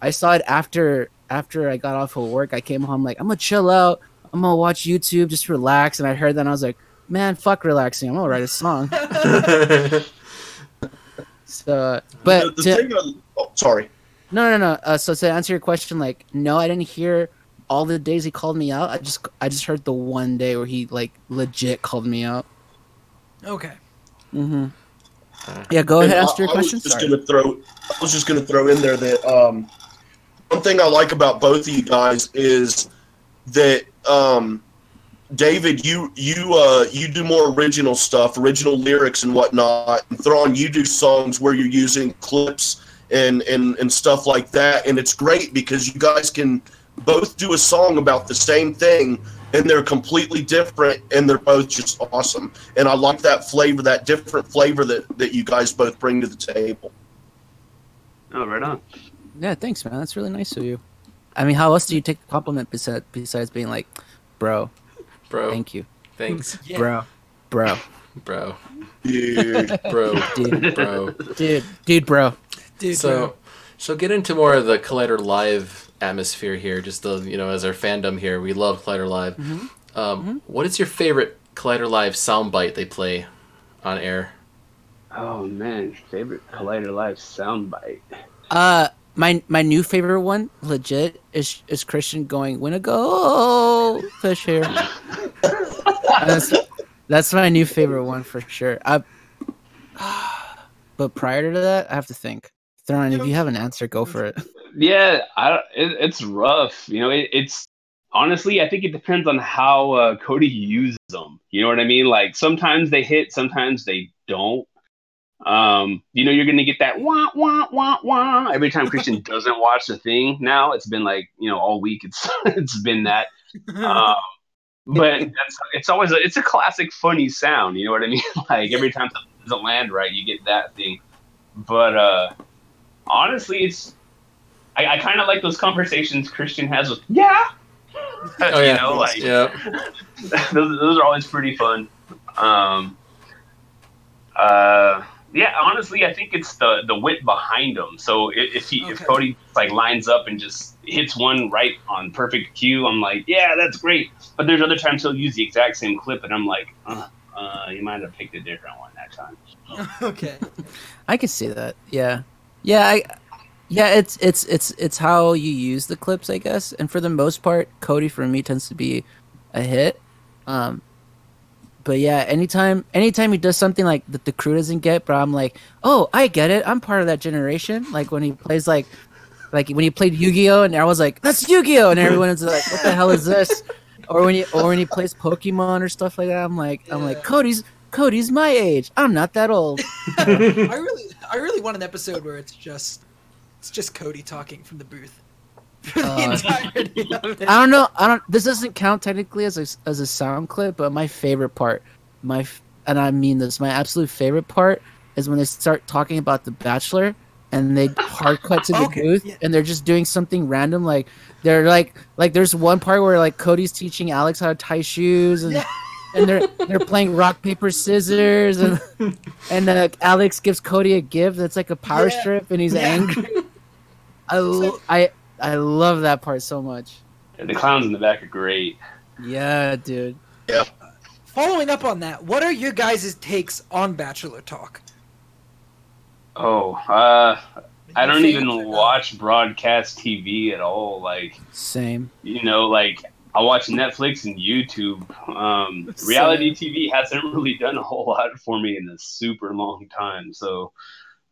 I saw it after after I got off of work. I came home like I'm gonna chill out. I'm gonna watch YouTube, just relax. And I heard that and I was like, man, fuck relaxing. I'm gonna write a song. [LAUGHS] so, uh, but the, to- thing oh, sorry. no, no, no. Uh, so to answer your question, like, no, I didn't hear all the days he called me out. I just I just heard the one day where he like legit called me out. Okay. Mm-hmm. Yeah, go ahead. And Ask I- your I question. Was just Sorry. gonna throw. I was just gonna throw in there that um, one thing I like about both of you guys is that um, David, you you uh, you do more original stuff, original lyrics and whatnot. And Thrawn, you do songs where you're using clips and and and stuff like that, and it's great because you guys can both do a song about the same thing and they're completely different and they're both just awesome and i like that flavor that different flavor that that you guys both bring to the table Oh, right on. Yeah, thanks, man. That's really nice of you. I mean, how else do you take a compliment besides besides being like, bro, bro. thank you, Thanks, Yeah. [LAUGHS] bro, bro, bro. dude [LAUGHS] Bro. dude, Bro. dude, dude, bro. Dude, So, so get into more of the Collider Live atmosphere here. Just the you know, as our fandom here, we love Collider Live. Um, what is your favorite Collider Live soundbite they play on air? Oh man, favorite Collider Live soundbite. Uh, my my new favorite one, legit, is is Kristian going win a go fish here." [LAUGHS] that's that's my new favorite one for sure. I, [SIGHS] but prior to that, I have to think. Thrawn, if you have an answer, go for it. Yeah, I it, it's rough. You know, it, it's honestly, I think it depends on how uh, Cody uses them. You know what I mean? Like sometimes they hit, sometimes they don't. Um, you know, you're gonna get that wah wah wah wah every time Kristian [LAUGHS] doesn't watch the thing. Now it's been like you know all week. It's [LAUGHS] it's been that. [LAUGHS] Um, but that's, it's always a, it's a classic funny sound. You know what I mean? like every time something doesn't land right, you get that thing. But uh, honestly, it's I, I kind of like those conversations Kristian has with yeah. [LAUGHS] Oh [LAUGHS] yeah, you know, like yeah. [LAUGHS] those, those are always pretty fun. Um, uh, yeah, honestly, I think it's the the wit behind them. So if, if he if Cody like lines up and just hits one right on perfect cue, I'm like, yeah, that's great. But there's other times he'll use the exact same clip, and I'm like, uh, uh you might have picked a different one that time. okay. I can see that. Yeah, yeah. I, yeah. It's it's it's it's how you use the clips, I guess. And for the most part, Cody for me tends to be a hit. Um, but yeah, anytime anytime he does something like that the crew doesn't get, but I'm like, oh, I get it. I'm part of that generation. Like when he plays like. Like when he played Yu-Gi-Oh, and everyone's like, "That's Yu-Gi-Oh," and everyone's like, "What the hell is this?" Or when he or when he plays Pokemon or stuff like that, I'm like, I'm like, Cody's Cody's my age. I'm not that old. [LAUGHS] I really, I really want an episode where it's just, it's just Cody talking from the booth [LAUGHS] the Uh, entirety of it. I don't know. I don't. This doesn't count technically as a as a sound clip, but my favorite part, my and I mean this, my absolute favorite part is when they start talking about the Bachelor and they hard cut to the [LAUGHS] Okay, booth yeah. and they're just doing something random like they're like like there's one part where like Cody's teaching Alex how to tie shoes and Yeah. [LAUGHS] and they're they're playing rock paper scissors and and uh, Alex gives Cody a gift that's like a power Yeah. strip and he's angry. I, lo- I I love that part so much. The clowns in the back are great. Yeah, dude. Yeah. Following up on that, what are your guys' takes on Bachelor Talk? Oh, uh, I don't even watch broadcast TV at all. Like, Same. you know, like I watch Netflix and YouTube. Um, reality TV hasn't [LAUGHS] really done a whole lot for me in a super long time. So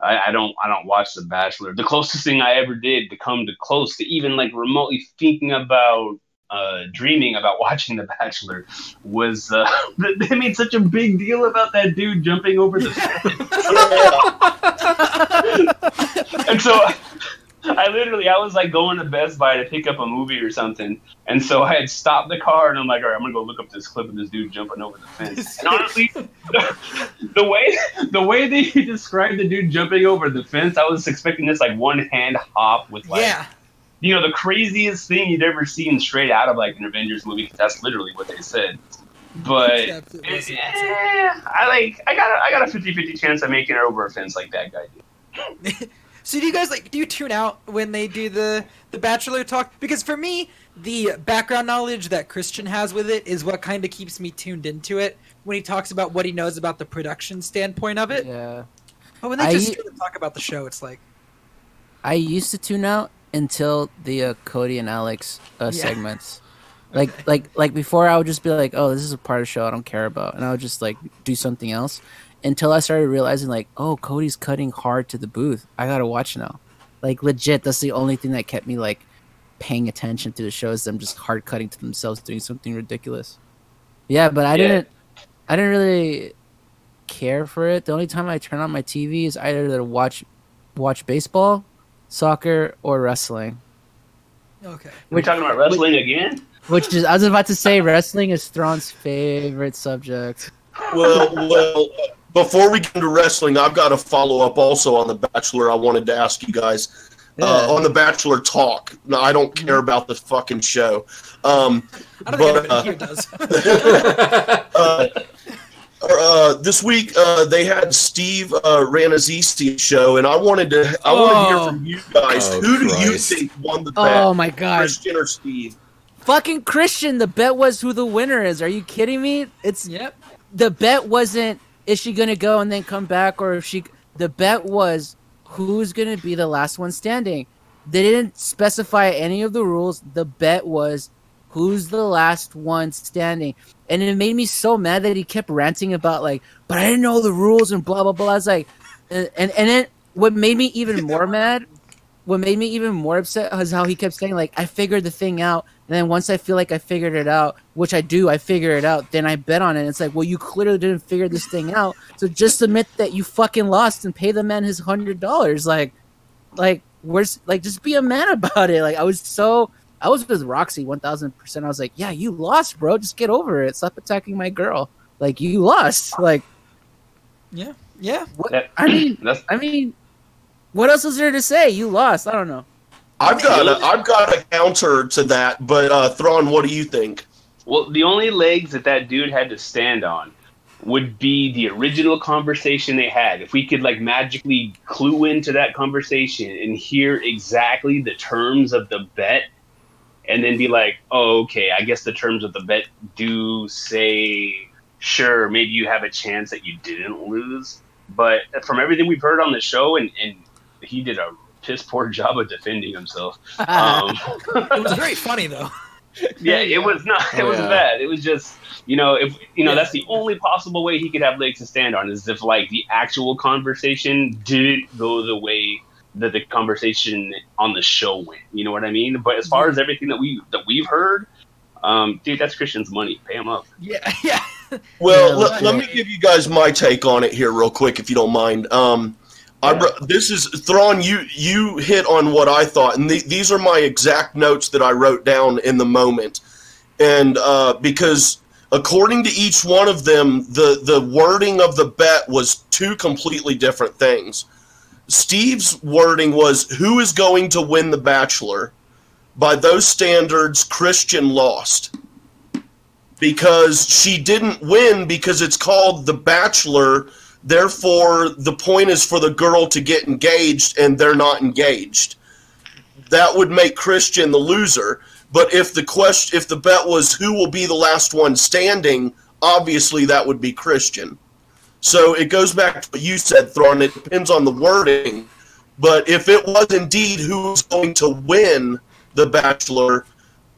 I, I don't I don't watch The Bachelor. The closest thing I ever did to come to close to even like remotely thinking about uh, dreaming about [LAUGHS] watching The Bachelor was uh, [LAUGHS] they made such a big deal about that dude jumping over the [LAUGHS] and so I literally, I was like going to Best Buy to pick up a movie or something, and so I had stopped the car and I'm like, all right, I'm gonna go look up this clip of this dude jumping over the fence. And honestly, the, [LAUGHS] [LAUGHS] the way the way they [LAUGHS] described the dude jumping over the fence, I was expecting this like one hand hop with like yeah, you know the craziest thing you'd ever seen straight out of like an Avengers movie. 'cause that's literally what they said. But eh, I like I got a, I got a 50-50 chance of making it over a fence like that guy did. So do you guys like do you tune out when they do the the bachelor talk? Because for me, the background knowledge that Kristian has with it is what kind of keeps me tuned into it when he talks about what he knows about the production standpoint of it. Yeah. But when they I- just talk about the show, it's like I used to tune out until the uh, Cody and Alex uh, Yeah. segments. Like like like before I would just be like, "Oh, this is a part of the show I don't care about." And I would just like do something else until I started realizing like, "Oh, Cody's cutting hard to the booth. I got to watch now." Like legit, that's the only thing that kept me like paying attention to the show is them just hard cutting to themselves doing something ridiculous. Yeah, but I Yeah. didn't I didn't really care for it. The only time I turn on my TV is either to watch watch baseball, soccer, or wrestling. okay. We're talking about wrestling again. Which is I was about to say wrestling is Thrawn's favorite subject. well, well, before we get into wrestling, I've got a follow up also on The Bachelor. I wanted to ask you guys uh, on The Bachelor talk. No, I don't care about the fucking show. Um, I don't think But, anybody uh, here does. [LAUGHS] uh, uh, this week uh, they had Steve uh, Rannazzisi show, and I wanted to I want to Oh. hear from you guys. Oh, Who do you think won the bet, Oh my god. Kristian or Steve? Fucking Kristian, the bet was who the winner is. Are you kidding me? It's yep. the bet wasn't is she gonna go and then come back or if she the bet was who's gonna be the last one standing. They didn't specify any of the rules. The bet was who's the last one standing. And it made me so mad that he kept ranting about like but i didn't know the rules and blah blah blah. I was like and and, and then what made me even more [LAUGHS] mad what made me even more upset was how he kept saying like i figured the thing out And then once I feel like I figured it out, which I do, I figure it out, then I bet on it. It's like, well, you clearly didn't figure this thing out. So just admit that you fucking lost and pay the man his hundred dollars. Like, like, where's like just be a man [LAUGHS] about it. Like I was so I was with Roxy one thousand percent. I was like, yeah, you lost, bro. Just get over it. Stop attacking my girl. Like you lost. Like Yeah, yeah. what? That- I mean, [CLEARS THROAT] I mean, what else is there to say? You lost. I don't know. I've got a, I've got a counter to that, but uh, Thrawn, what do you think? Well, the only legs that that dude had to stand on would be the original conversation they had. If we could like magically clue into that conversation and hear exactly the terms of the bet, and then be like, "Oh, okay, I guess the terms of the bet do say, sure, maybe you have a chance that you didn't lose." But from everything we've heard on the show, and, and he did a piss poor job of defending himself. [LAUGHS] Um, It was very funny though. [LAUGHS] yeah, it was not. It Oh, was yeah. bad. It was just, you know, if you know, Yeah. that's the only possible way he could have legs to stand on is if like the actual conversation didn't go the way that the conversation on the show went. You know what I mean? But as far as everything that we that we've heard, um, dude, that's Kristian's money. Pay him up. Yeah, [LAUGHS] yeah. Well, Yeah, let, let me give you guys my take on it here, real quick, if you don't mind. Um, I Yeah. this is Thrawn. You you hit on what I thought, and the, these are my exact notes that I wrote down in the moment, and uh, because according to each one of them, the the wording of the bet was two completely different things. Steve's wording was, "Who is going to win the Bachelor?" By those standards, Kristian lost because she didn't win because it's called The Bachelor. Therefore, the point is for the girl to get engaged, and they're not engaged. That would make Kristian the loser. But if the question, if the bet was who will be the last one standing, obviously that would be Kristian. So it goes back to what you said, Thrawn. It depends on the wording. But if it was indeed who's going to win the Bachelor,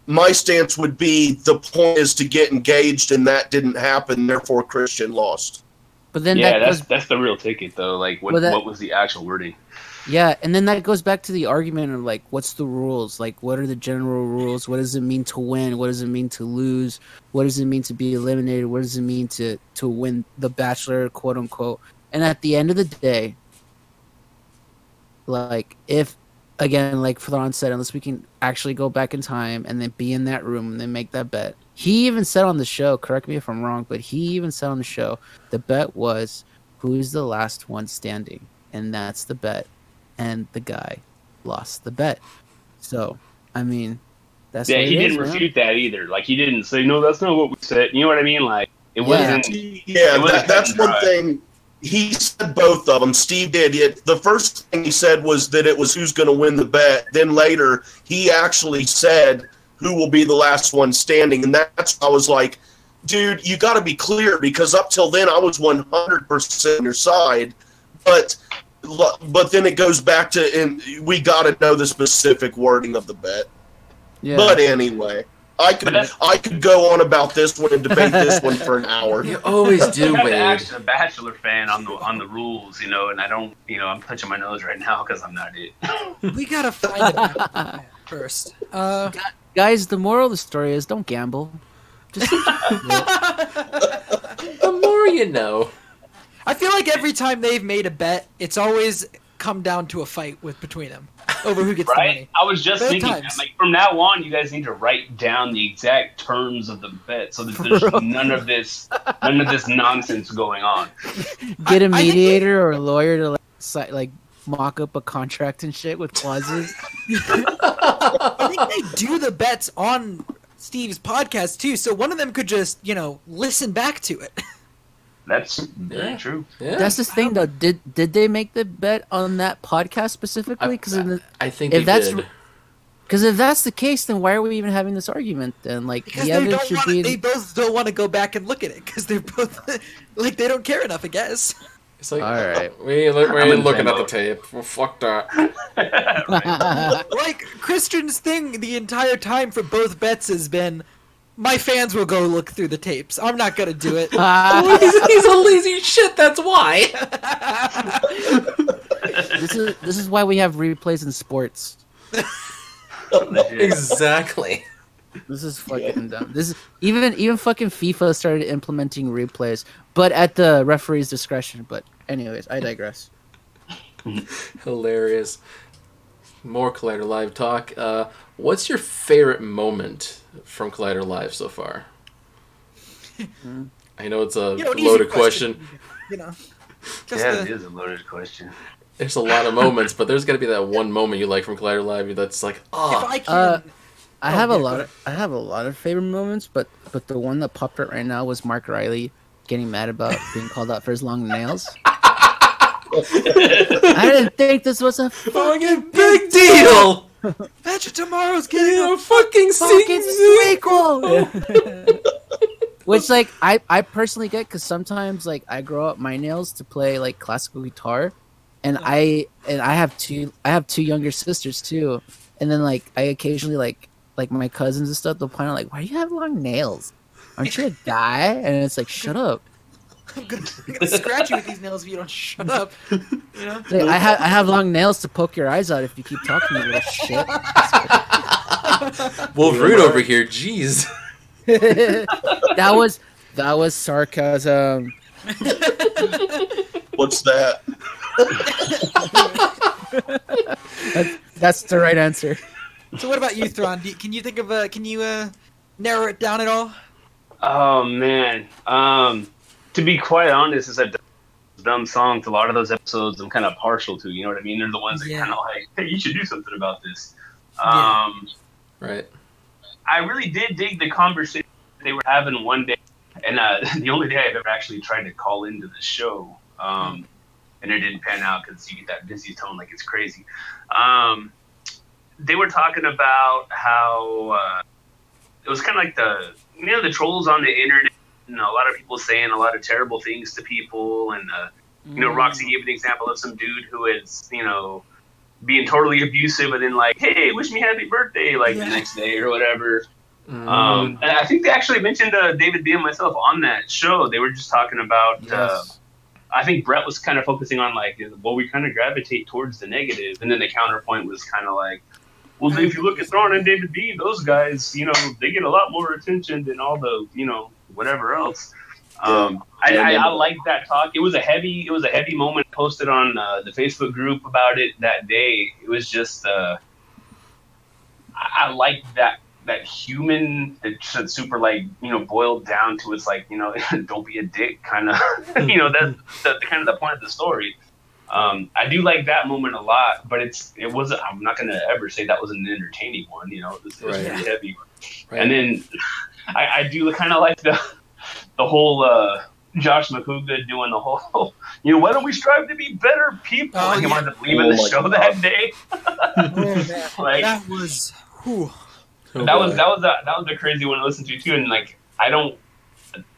my stance would be the point is to get engaged, and that didn't happen. Therefore, Kristian lost. But then yeah, that that's goes, that's the real ticket though. Like, what that- what was the actual wording? yeah, and then that goes back to the argument of like, what's the rules? Like, what are the general rules? What does it mean to win? What does it mean to lose? What does it mean to be eliminated? What does it mean to to win the Bachelor, quote unquote? And at the end of the day, like if again, like Thrawn said, unless we can actually go back in time and then be in that room and then make that bet. He even said on the show, correct me if I'm wrong, but he even said on the show, the bet was who's the last one standing, and that's the bet, and the guy lost the bet. So, I mean, that's yeah, he didn't is, man. refute that either. Like, he didn't say no. That's not what we said. You know what I mean? Like, it Yeah. wasn't. Yeah, It wasn't that, that's one dry. thing. He said both of them. Steve did. It, the first thing he said was that it was who's going to win the bet. Then later, he actually said who will be the last one standing, and that's I was like, dude, you got to be clear because up till then I was one hundred percent on your side, but but then it goes back to and we got to know the specific wording of the bet. Yeah. But anyway, I could I could go on about this one and debate this one for an hour. [LAUGHS] You always do, I'm actually a Bachelor fan on the on the rules, you know, and I don't, you know, I'm touching my nose right now because I'm not it. We gotta find it [LAUGHS] first. Uh, Guys, the moral of the story is don't gamble. Just [LAUGHS] The more you know. I feel like every time they've made a bet, it's always come down to a fight with between them over who gets the Right? money. I was just Both thinking, that, like from now on, you guys need to write down the exact terms of the bet, so that [LAUGHS] there's none of this, none of this nonsense going on. get a I- I think- mediator or a lawyer to like, like mock up a contract and shit with clauses. [LAUGHS] I think they do the bets on Steve's podcast too, so one of them could just, you know, listen back to it. That's very Yeah. true. Yeah. That's the thing, though. Did did they make the bet on that podcast specifically? Because I, I think if they that's because if that's the case, then why are we even having this argument? Then like Because the they evidence don't should want be. they both don't want to go back and look at it because they're both [LAUGHS] like they don't care enough, I guess. It's like, All right. [LAUGHS] we ain't, look, we I'm ain't looking at the tape. Well, fuck that. [LAUGHS] [LAUGHS] like Kristian's thing the entire time for both bets has been my fans will go look through the tapes. I'm not gonna do it. he's, he's a lazy shit, that's why. this is this is why we have replays in sports. Oh, exactly. This is fucking dumb. This is even even fucking FIFA started implementing replays, but at the referee's discretion. But anyways, I digress. [LAUGHS] Hilarious. More Collider Live talk. Uh, what's your favorite moment from Collider Live so far? I know it's a You know, loaded question. You know, just Yeah, the- it is a loaded question. There's a lot of moments, but there's got to be that one moment you like from Collider Live that's like, if oh, I can, Uh, I Oh, have a lot of I have a lot of favorite moments, but but the one that popped out right now was Mark Reilly getting mad about being called out for his long nails. I didn't think this was a fucking big deal. [LAUGHS] Imagine tomorrow's Getting a fucking fucking sequel. sequel. [LAUGHS] Which like I I personally get because sometimes like I grow up my nails to play like classical guitar, and I and I have two I have two younger sisters too, and then like I occasionally like like my cousins and stuff they'll point out like why do you have long nails? Aren't you a guy? And it's like shut up. I'm gonna, I'm gonna scratch you with these nails if you don't shut up. You know? Like, I have I have long nails to poke your eyes out if you keep talking, you little shit. [LAUGHS] Wolverine over here, jeez. [LAUGHS] that was that was sarcasm. [LAUGHS] What's that? That's the right answer. So what about you, Thrawn? Do you, can you think of a? Can you uh, narrow it down at all? Oh man. Um, to be quite honest, as a dumb songs, a lot of those episodes I'm kind of partial to. You know what I mean? They're the ones that Yeah. kind of like, hey, you should do something about this. Yeah. Um, Right. I really did dig the conversation they were having one day, and uh, [LAUGHS] the only day I've ever actually tried to call into the show, um, and it didn't pan out because you get that busy tone like it's crazy. Um, they were talking about how uh, it was kind of like the you know the trolls on the internet, and a lot of people saying a lot of terrible things to people, and uh, you know Roxy gave an example of some dude who is you know being totally abusive and then like hey wish me happy birthday like Yeah. the next day or whatever Mm. um, and I think they actually mentioned uh, David B and myself on that show. They were just talking about. Uh, I think Brett was kind of focusing on like, well, we kind of gravitate towards the negative, and then the counterpoint was kind of like, well, if you look at Thrawn and David B, those guys, you know, they get a lot more attention than all the, you know, whatever else. Um, I, I, I like that talk. It was a heavy, it was a heavy moment posted on uh, the Facebook group about it that day. It was just, uh, I, I like that that human that's super like you know boiled down to it's like you know [LAUGHS] don't be a dick kind of [LAUGHS] you know that's the, kind of the point of the story um, i do like that moment a lot but it's it wasn't i'm not gonna ever say that was an entertaining one you know it was, it was Right. pretty heavy Right. and then [LAUGHS] i, I do kind of like the the whole uh Josh Macuga doing the whole, [LAUGHS] you know, why don't we strive to be better people? Oh, like, yeah. I wanted to leaving Oh the show God. that day. [LAUGHS] Oh. Like, that was. Whew. Oh, that was boy. that was a, that was a crazy one to listen to too, and like I don't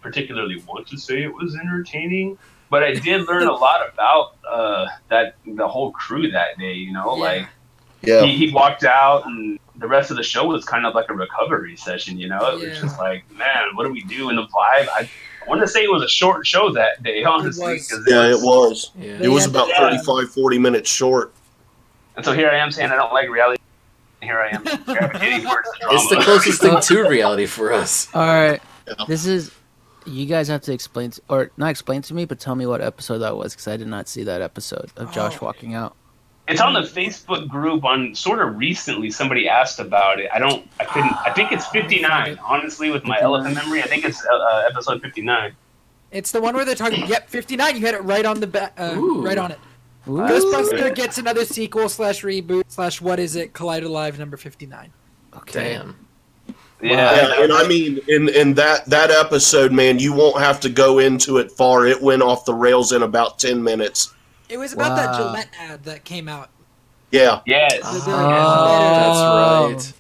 particularly want to say it was entertaining, but I did learn a lot about uh, that the whole crew that day. You know, Yeah. like Yeah. he, he walked out, and the rest of the show was kind of like a recovery session. You know, it was just like, man, what do we do in the vibe? I, I want to say it was a short show that day, honestly. was. 'cause Yeah, it was. Yeah. It was about Yeah. 35, 40 minutes short. And so here I am saying I don't like reality. Here I am [LAUGHS] gravitating towards the drama. It's the closest thing to [LAUGHS] reality for us. All right. Yeah. This is. You guys have to explain, to, or not explain to me, but tell me what episode that was, because I did not see that episode of Josh Oh. walking out. It's on the Facebook group. On sort of recently, somebody asked about it. I don't. I couldn't. I think it's 59. [SIGHS] Honestly, with my 59. elephant memory, I think it's uh, uh, episode 59. It's the one where they're talking. Yep, 59. You had it right on the back. Uh, right on it. Ooh. Ghostbuster gets another sequel slash reboot slash what is it? Collider Live number 59. Okay. Damn. Yeah. Yeah, and I mean, in in that that episode, man, you won't have to go into it far. It went off the rails in about ten minutes. It was about that Gillette ad that came out. Yeah, Yes. The- Oh. That's right.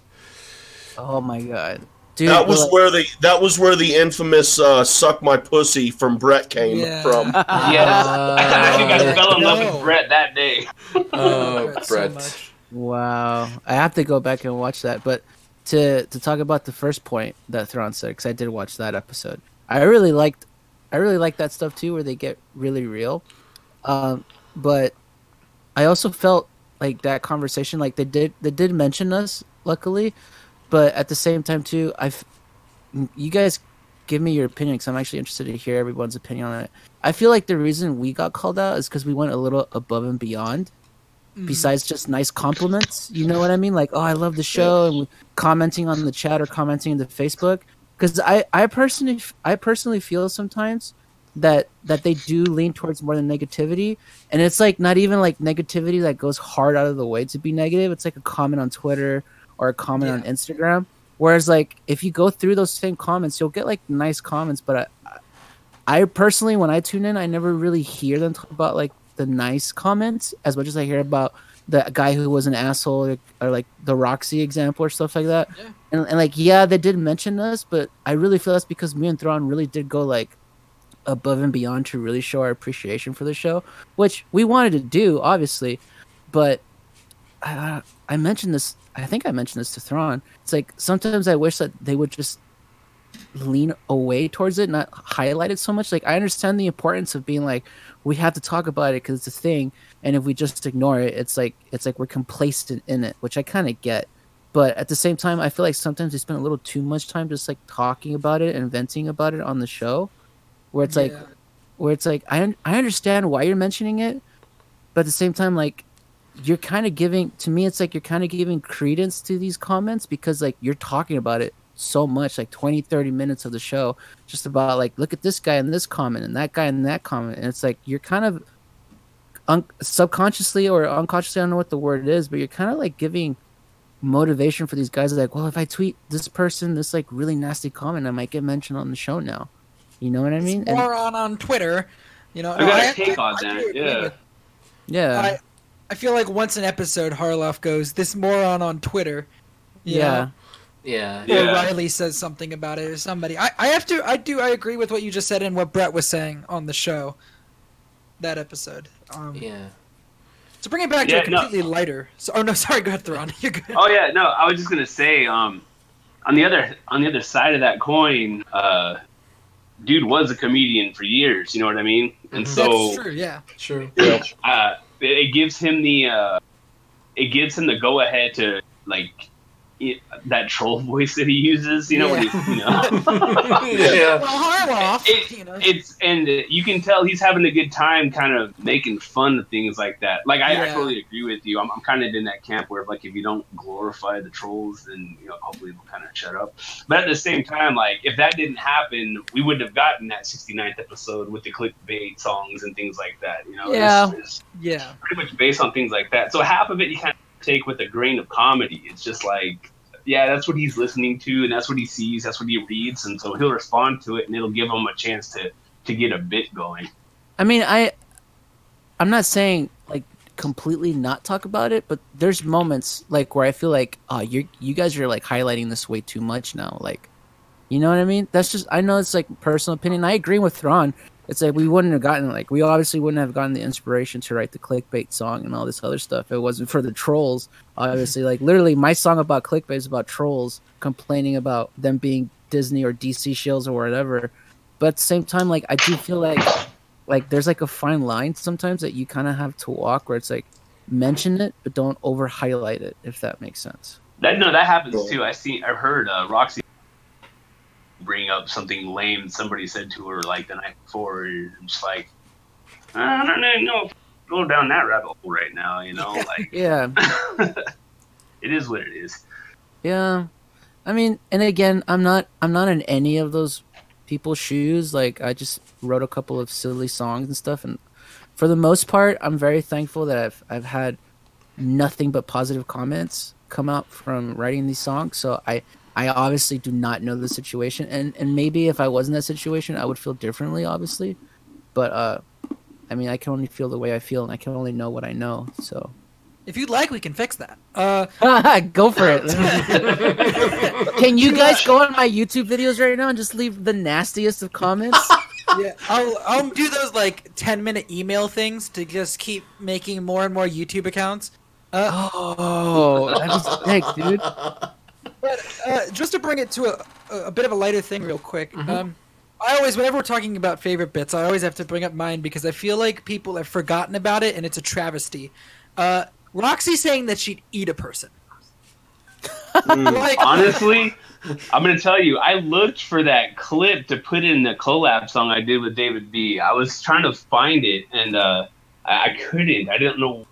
Oh my god, dude. that was but- where the that was where the infamous uh, "suck my pussy" from Brett came Yeah. from. [LAUGHS] Yes. I think I fell in love No. with Brett that day. Oh, Regret so Brett. Wow, I have to go back and watch that. But to to talk about the first point that Thrawn said, because I did watch that episode, I really liked, I really like that stuff too, where they get really real. Um, but I also felt like that conversation, like they did, they did mention us, luckily, but at the same time too, I've you guys give me your opinion because I'm actually interested to hear everyone's opinion on it. I feel like the reason we got called out is because we went a little above and beyond. Mm-hmm. Besides just nice compliments, you know what I mean? Like, oh, I love the show, and commenting on the chat or commenting in the Facebook. Because I, I personally, I personally feel sometimes that that they do lean towards more than negativity, and it's like not even like negativity that goes hard out of the way to be negative. It's like a comment on Twitter or a comment on Instagram. Whereas like if you go through those same comments, you'll get like nice comments. But I, I personally, when I tune in, I never really hear them talk about like the nice comments as much as I hear about the guy who was an asshole or, or like the Roxy example or stuff like that. Yeah. And, and like yeah, they did mention us, but I really feel that's because me and Thrawn really did go like above and beyond to really show our appreciation for the show, which we wanted to do, obviously. But I, I mentioned this. I think I mentioned this to Thrawn. It's like sometimes I wish that they would just lean away towards it, not highlight it so much. Like I understand the importance of being like, we have to talk about it because it's a thing, and if we just ignore it, it's like it's like we're complacent in it, which I kind of get. But at the same time, I feel like sometimes we spend a little too much time just like talking about it and venting about it on the show, where it's like, where it's like I un- I understand why you're mentioning it, but at the same time, like you're kind of giving to me, it's like you're kind of giving credence to these comments because like you're talking about it so much, like 20, 30 minutes of the show, just about like look at this guy and this comment and that guy and that comment, and it's like you're kind of un- subconsciously or unconsciously, I don't know what the word is, but you're kind of like giving motivation for these guys like well if i tweet this person this like really nasty comment i might get mentioned on the show now you know what i mean And- More on on Twitter. You know, I got a I- take on I that, agree yeah. with- yeah I, I feel like once an episode, Harloff goes, "This moron on Twitter." yeah know? Yeah. Or Yeah. Reilly says something about it, or somebody. I, I have to. I do. I agree with what you just said and what Brett was saying on the show. That episode. Um, Yeah. To bring it back Yeah, to a no. completely lighter. So, oh no, [LAUGHS] sorry. Go ahead, Thrawn. [LAUGHS] You're good. Oh yeah, no, I was just gonna say, um, on the other on the other side of that coin, uh, dude was a comedian for years. You know what I mean? And Mhm. so That's true. Yeah. True. [CLEARS THROAT] uh, it, it gives him the uh, it gives him the go ahead to like it, that troll [LAUGHS] voice that he uses. You know, when he, you know. [LAUGHS] [LAUGHS] yeah. Well, Harloff. It- you know. it's and you can tell he's having a good time kind of making fun of things like that like i, I totally agree with you i'm, I'm kind of in that camp where like if you don't glorify the trolls then you know hopefully they'll kind of shut up but at the same time like if that didn't happen we wouldn't have gotten that 69th episode with the clickbait songs and things like that you know Yeah. it's, it's yeah. pretty much based on things like that so half of it you kind of take with a grain of comedy it's just like yeah, that's what he's listening to, and that's what he sees, that's what he reads, and so he'll respond to it, and it'll give him a chance to to get a bit going. I mean, I I'm not saying like completely not talk about it, but there's moments like where I feel like, ah, oh, you you guys are like highlighting this way too much now. Like, you know what I mean? That's just I know it's like personal opinion. I agree with Thrawn. It's like we wouldn't have gotten like we obviously wouldn't have gotten the inspiration to write the clickbait song and all this other stuff. if It wasn't for the trolls. Obviously, like literally, my song about clickbait is about trolls complaining about them being Disney or DC shills or whatever. But at the same time, like I do feel like like there's like a fine line sometimes that you kind of have to walk where it's like mention it but don't over highlight it if that makes sense That no, that happens too. I see. I've heard uh, Roxy bring up something lame somebody said to her like the night before. and Just like I don't know, no, go down that rabbit hole right now. You know, [LAUGHS] like yeah [LAUGHS] it is what it is. yeah i mean and again i'm not i'm not in any of those people's shoes like i just wrote a couple of silly songs and stuff and for the most part i'm very thankful that i've i've had nothing but positive comments come out from writing these songs so i i obviously do not know the situation and and maybe if i was in that situation i would feel differently obviously but uh i mean i can only feel the way i feel and i can only know what i know so. If you'd like, we can fix that. Uh, [LAUGHS] go for it. [LAUGHS] Can you guys go on my youtube videos right now and just leave the nastiest of comments? [LAUGHS] Yeah, I'll I'll do those like ten minute email things to just keep making more and more YouTube accounts. Uh, oh that was sick dude But uh, just to bring it to a, a bit of a lighter thing, real quick. Mm-hmm. Um, I always, whenever we're talking about favorite bits, I always have to bring up mine because I feel like people have forgotten about it, and it's a travesty. Uh, Roxy saying that she'd eat a person. Mm. [LAUGHS] Like, Honestly, I'm gonna tell you, I looked for that clip to put in the collab song I did with David B. I was trying to find it, and uh, I, I couldn't. I didn't know.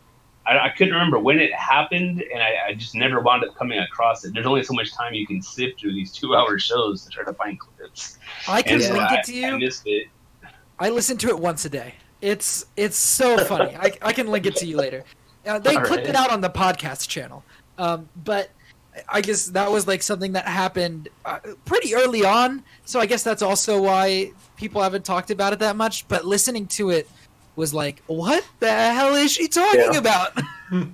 I, I couldn't remember when it happened, and I, I just never wound up coming across it. There's only so much time you can sift through these two-hour shows to try to find clips. I can And, link I, it to I you. missed it. I listen to it once a day. It's it's so funny. I, I can link it to you later. Uh, they All clipped right. it out on the podcast channel, um, but I guess that was like something that happened uh, pretty early on. So I guess that's also why people haven't talked about it that much. But listening to it was like, what the hell is she talking Yeah. about? [LAUGHS]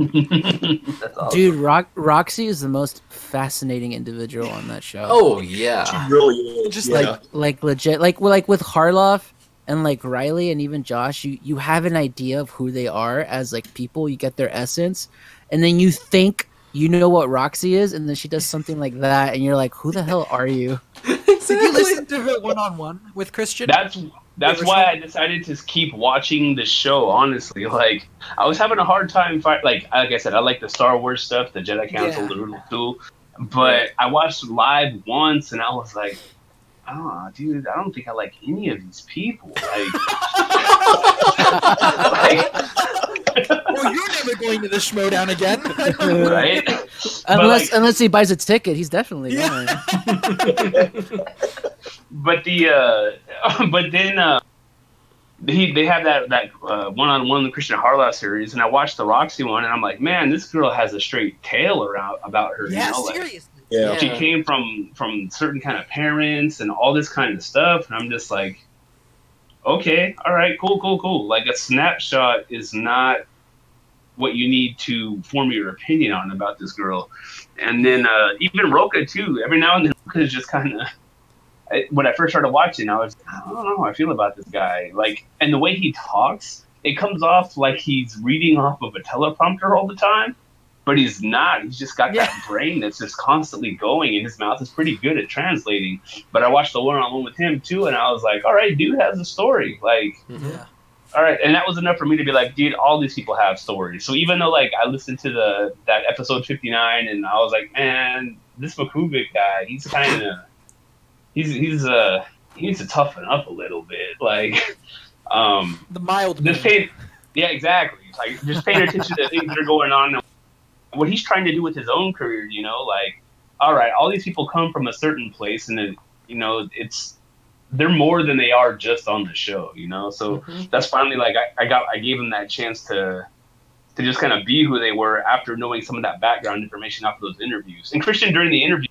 Awesome. Dude, Rock, Roxy is the most fascinating individual on that show. Oh yeah. She really is. Just yeah. like like legit like like with Harloff and like Reilly and even Josh, you you have an idea of who they are as like people. You get their essence, and then you think you know what Roxy is, and then she does something like that, and you're like, who the hell are you? [LAUGHS] Did you listen to her one on one with Kristian? That's that's why I decided to keep watching the show. Honestly, [LAUGHS] like I was having a hard time. Fight, like like I said, I like the Star Wars stuff, the Jedi Council, Yeah. the Riddle too. But I watched live once, and I was like, oh, dude, I don't think I like any of these people. Like, [LAUGHS] like well, you're never going to the Schmoedown again. right? Unless like- unless he buys a ticket, he's definitely Yeah. going. [LAUGHS] but the uh [LAUGHS] but then uh he they have that that uh, one-on-one the Kristian Harloff series, and I watched the Roxy one, and I'm like, man, this girl has a straight tale around about her. yeah, you know? like, seriously. Yeah. she came from from certain kind of parents and all this kind of stuff, and I'm just like, okay, all right, cool, cool, cool. Like a snapshot is not what you need to form your opinion on about this girl. And then uh, even Roka too. Every now and then, [LAUGHS] Roka is just kind of. When I first started watching, I was I don't know how I feel about this guy. Like, and the way he talks, it comes off like he's reading off of a teleprompter all the time, but he's not. He's just got that brain that's just constantly going, and his mouth is pretty good at translating. But I watched the one on one with him too, and I was like, all right, dude has a story. Like, Mhm. Yeah. all right, and that was enough for me to be like, dude, all these people have stories. So even though like I listened to the that episode fifty nine, and I was like, man, this Macuga guy, he's kind of, he's he's uh he needs to toughen up a little bit, like, um, The mild. just man. pay, yeah, exactly. Like just paying attention to things that are going on and what he's trying to do with his own career. You know, like all right, all these people come from a certain place, and it, you know, it's they're more than they are just on the show. You know, so Mhm. that's finally like I, I got I gave him that chance to to just kind of be who they were after knowing some of that background information after those interviews. And Kristian during the interview.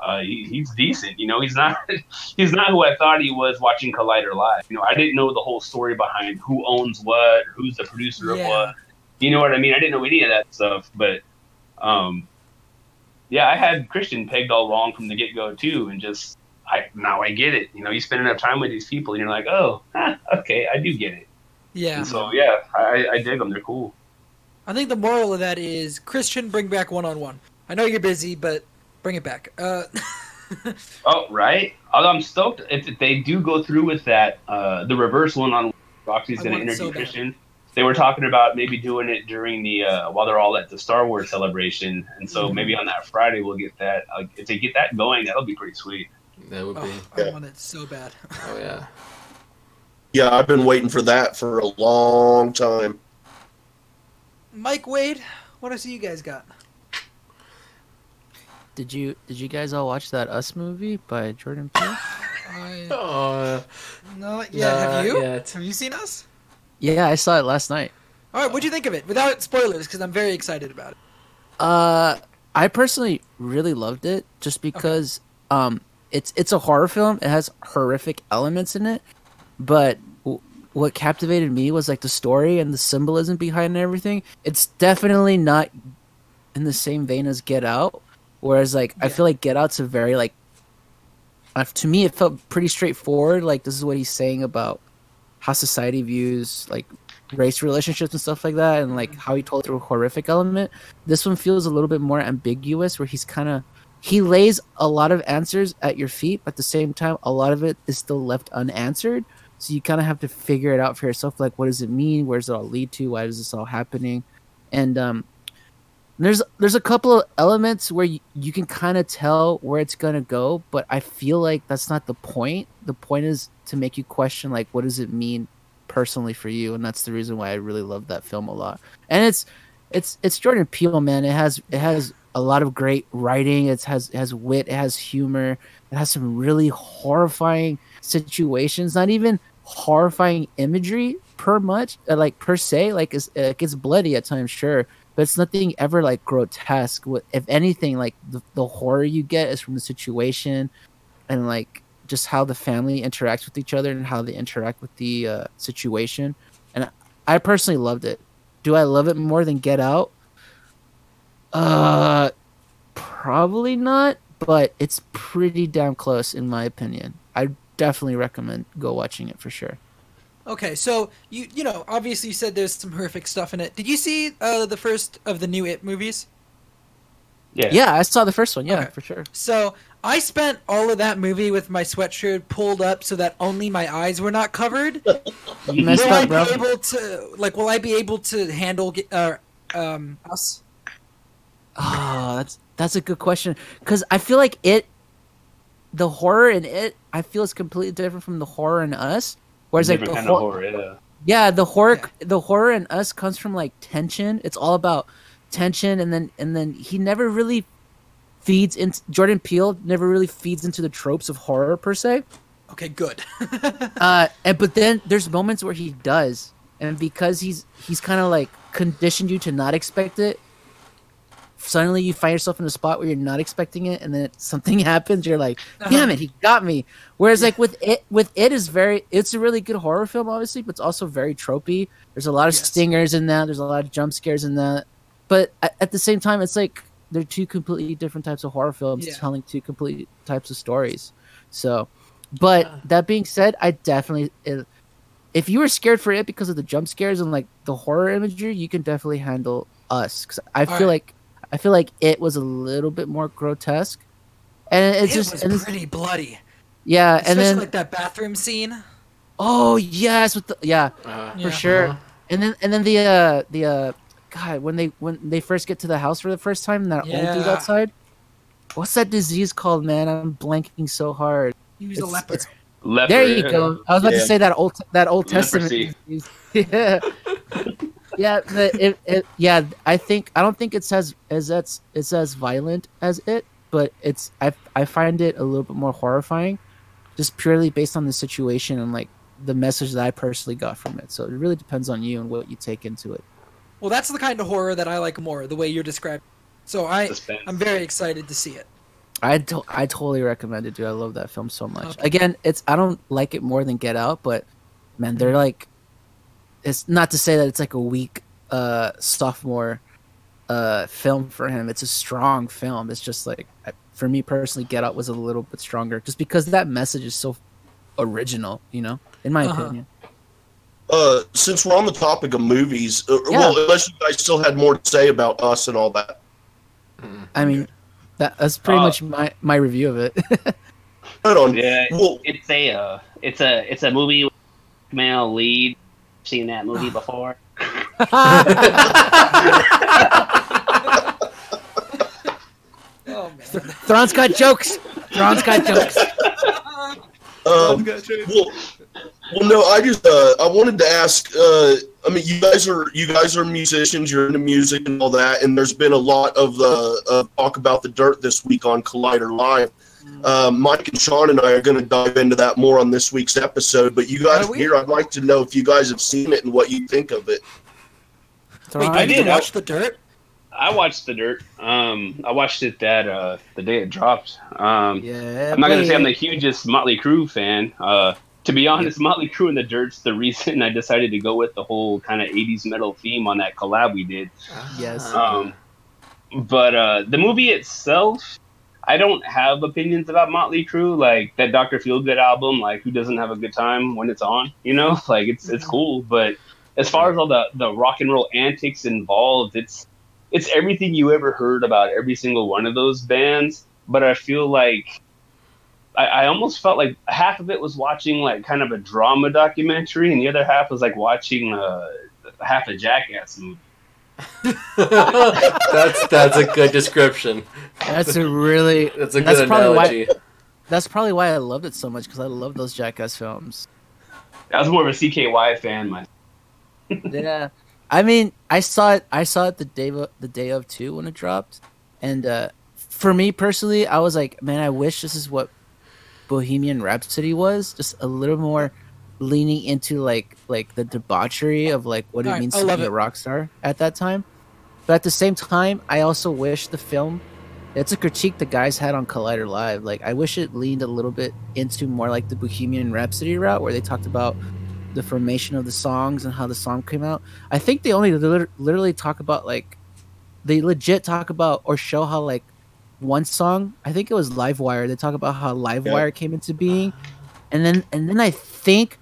Uh, he, he's decent, you know. He's not [LAUGHS] he's not who I thought he was watching Collider live. You know, I didn't know the whole story behind who owns what, who's the producer of what. You know what I mean? I didn't know any of that stuff, but um, yeah, I had Kristian pegged all wrong from the get go too, and just I now I get it. You know, you spend enough time with these people, and you're like, oh, huh, okay, I do get it. Yeah. And so yeah, I, I dig them. They're cool. I think the moral of that is Kristian, bring back one on one. I know you're busy, but bring it back. Uh, [LAUGHS] Oh, right. Although I'm stoked if, if they do go through with that, uh, the reverse one on Roxy's going to interview so. Kristian. They were talking about maybe doing it during the uh, while they're all at the Star Wars celebration, and so Mhm. maybe on that Friday we'll get that. Uh, if they get that going, that'll be pretty sweet. That would be. oh, I Yeah. want it so bad. [LAUGHS] Oh yeah. Yeah, I've been waiting for that for a long time. Mike Wade, what else do you guys got? Did you did you guys all watch that Us movie by Jordan Peele? [LAUGHS] I, Oh. no, yeah, have you? yet. Have you seen us? Yeah, I saw it last night. All right, what'd you think of it? Without spoilers, because I'm very excited about it. Uh, I personally really loved it just because um, it's it's a horror film. It has horrific elements in it, but w- what captivated me was like the story and the symbolism behind everything. It's definitely not in the same vein as Get Out, whereas like I feel like Get Out's a very like uh, to me it felt pretty straightforward. Like this is what he's saying about how society views like race relationships and stuff like that, and like how he told through a horrific element. This one feels a little bit more ambiguous where he's kind of he lays a lot of answers at your feet but at the same time a lot of it is still left unanswered. So you kind of have to figure it out for yourself like what does it mean? Where does it all lead to? Why is this all happening? And um there's there's a couple of elements where you, you can kind of tell where it's gonna go, but I feel like that's not the point. The point is to make you question like what does it mean personally for you, and that's the reason why I really love that film a lot. And it's it's it's Jordan Peele, man. It has it has a lot of great writing. It has it has wit. It has humor. It has some really horrifying situations. Not even horrifying imagery per much, uh, like per se. Like it gets bloody at times, sure, but it's nothing ever like grotesque. If anything, like the, the horror you get is from the situation and like just how the family interacts with each other and how they interact with the uh, situation. And I personally loved it. Do I love it more than Get Out? Uh, probably not, but it's pretty damn close in my opinion. I definitely recommend go watching it for sure. Okay, so you you know obviously you said there's some horrific stuff in it. Did you see uh, the first of the new It movies? Yeah. Yeah, I saw the first one. Yeah, Okay. for sure. So I spent all of that movie with my sweatshirt pulled up so that only my eyes were not covered. [LAUGHS] You messed will I bro. be able to like? Will I be able to handle ge- uh, um us? Oh, that's that's a good question because I feel like it, the horror in it, I feel is completely different from the horror in us. Whereas like the kind hor- of horror. Yeah. yeah, the horror, Yeah. the horror in us comes from like tension. It's all about tension, and then and then he never really feeds into Jordan Peele never really feeds into the tropes of horror per se. Okay, good. [LAUGHS] uh and but then there's moments where he does and because he's he's kind of like conditioned you to not expect it suddenly you find yourself in a spot where you're not expecting it and then it, something [LAUGHS] happens you're like uh-huh. damn it he got me whereas like with it with it is very it's a really good horror film obviously but it's also very tropey there's a lot of Yes. stingers in that there's a lot of jump scares in that but at, the same time it's like they're two completely different types of horror films Yeah. telling two complete types of stories so but uh-huh. that being said, I definitely if- if you were scared for it because of the jump scares and like the horror imagery, you can definitely handle us. Cause I feel Alright. like I feel like it was a little bit more grotesque, and it's it just was and it's- pretty bloody, yeah, especially and then like that bathroom scene. oh yes, with the yeah Uh, Yeah. for sure, Uh-huh. and then and then the uh the uh God when they when they first get to the house for the first time and that old dude outside, what's that disease called, man? I'm blanking so hard. He was a It's- leper. it's- Leper, There you go. I was about Yeah. to say that old that Old Leprosy. Testament. [LAUGHS] Yeah, yeah, but it, it, yeah. I think I don't think it's as as that's it's as violent as it, but it's I I find it a little bit more horrifying, just purely based on the situation and like the message that I personally got from it. So it really depends on you and what you take into it. Well, that's the kind of horror that I like more, the way you're describing. So I, Suspense. I'm very excited to see it. I to- I totally recommend it, dude. I love that film so much. Okay. Again, it's I don't like it more than Get Out, but man, they're like, it's not to say that it's like a weak uh sophomore uh film for him. It's a strong film. It's just like I- for me personally, Get Out was a little bit stronger, just because that message is so original. You know, in my Uh-huh. opinion. Uh, since we're on the topic of movies, uh, Yeah. well, unless you guys still had more to say about us and all that. I mean, that, that's pretty Uh, much my my review of it. [LAUGHS] Right on. Yeah, Well, it's a uh, it's a it's a movie with male lead. Seen that movie before? Oh man. Thrawn's got jokes. Thrawn's got jokes. um, well, well, no, I just uh, I wanted to ask. Uh, I mean, you guys are you guys are musicians. You're into music and all that, and there's been a lot of the uh, talk about the dirt this week on Collider Live. Um, Mike and Sean and I are going to dive into that more on this week's episode. But you guys Are here, I'd like to know if you guys have seen it and what you think of it. Wait, Thrawn- I did did, you I- watch The Dirt? I watched The Dirt. Um, I watched it that uh the day it dropped. Um, Yeah, I'm not gonna say I'm the hugest Motley Crue fan. Uh, to be honest, Motley Crue and the Dirt's the reason I decided to go with the whole kind of '80s metal theme on that collab we did. Yes. Um, but uh, the movie itself, I don't have opinions about Motley Crue. Like that Doctor Feelgood album, like who doesn't have a good time when it's on? You know, [LAUGHS] like it's it's cool. But as far as all the the rock and roll antics involved, it's it's everything you ever heard about every single one of those bands. But I feel like I, I almost felt like half of it was watching like kind of a drama documentary, and the other half was like watching uh, half a Jackass movie. [LAUGHS] that's that's a good description. That's a really That's a That's good probably why- analogy. that's probably why I loved it so much because I love those Jackass films. I was more of a CKY fan. My [LAUGHS] yeah, I mean, I saw it. I saw it the day of, the day of too when it dropped, and uh, for me personally, I was like, man, I wish this is what Bohemian Rhapsody was, just a little more leaning into like like the debauchery of like what it Alright, means I to love be it. a rock star at that time. But at the same time, I also wish the film. It's a critique the guys had on Collider Live. Like, I wish it leaned a little bit into more like the Bohemian Rhapsody route, where they talked about the formation of the songs and how the song came out. I think they only literally talk about like they legit talk about or show how like one song. I think it was Livewire. They talk about how Livewire came into being, and then and then I think,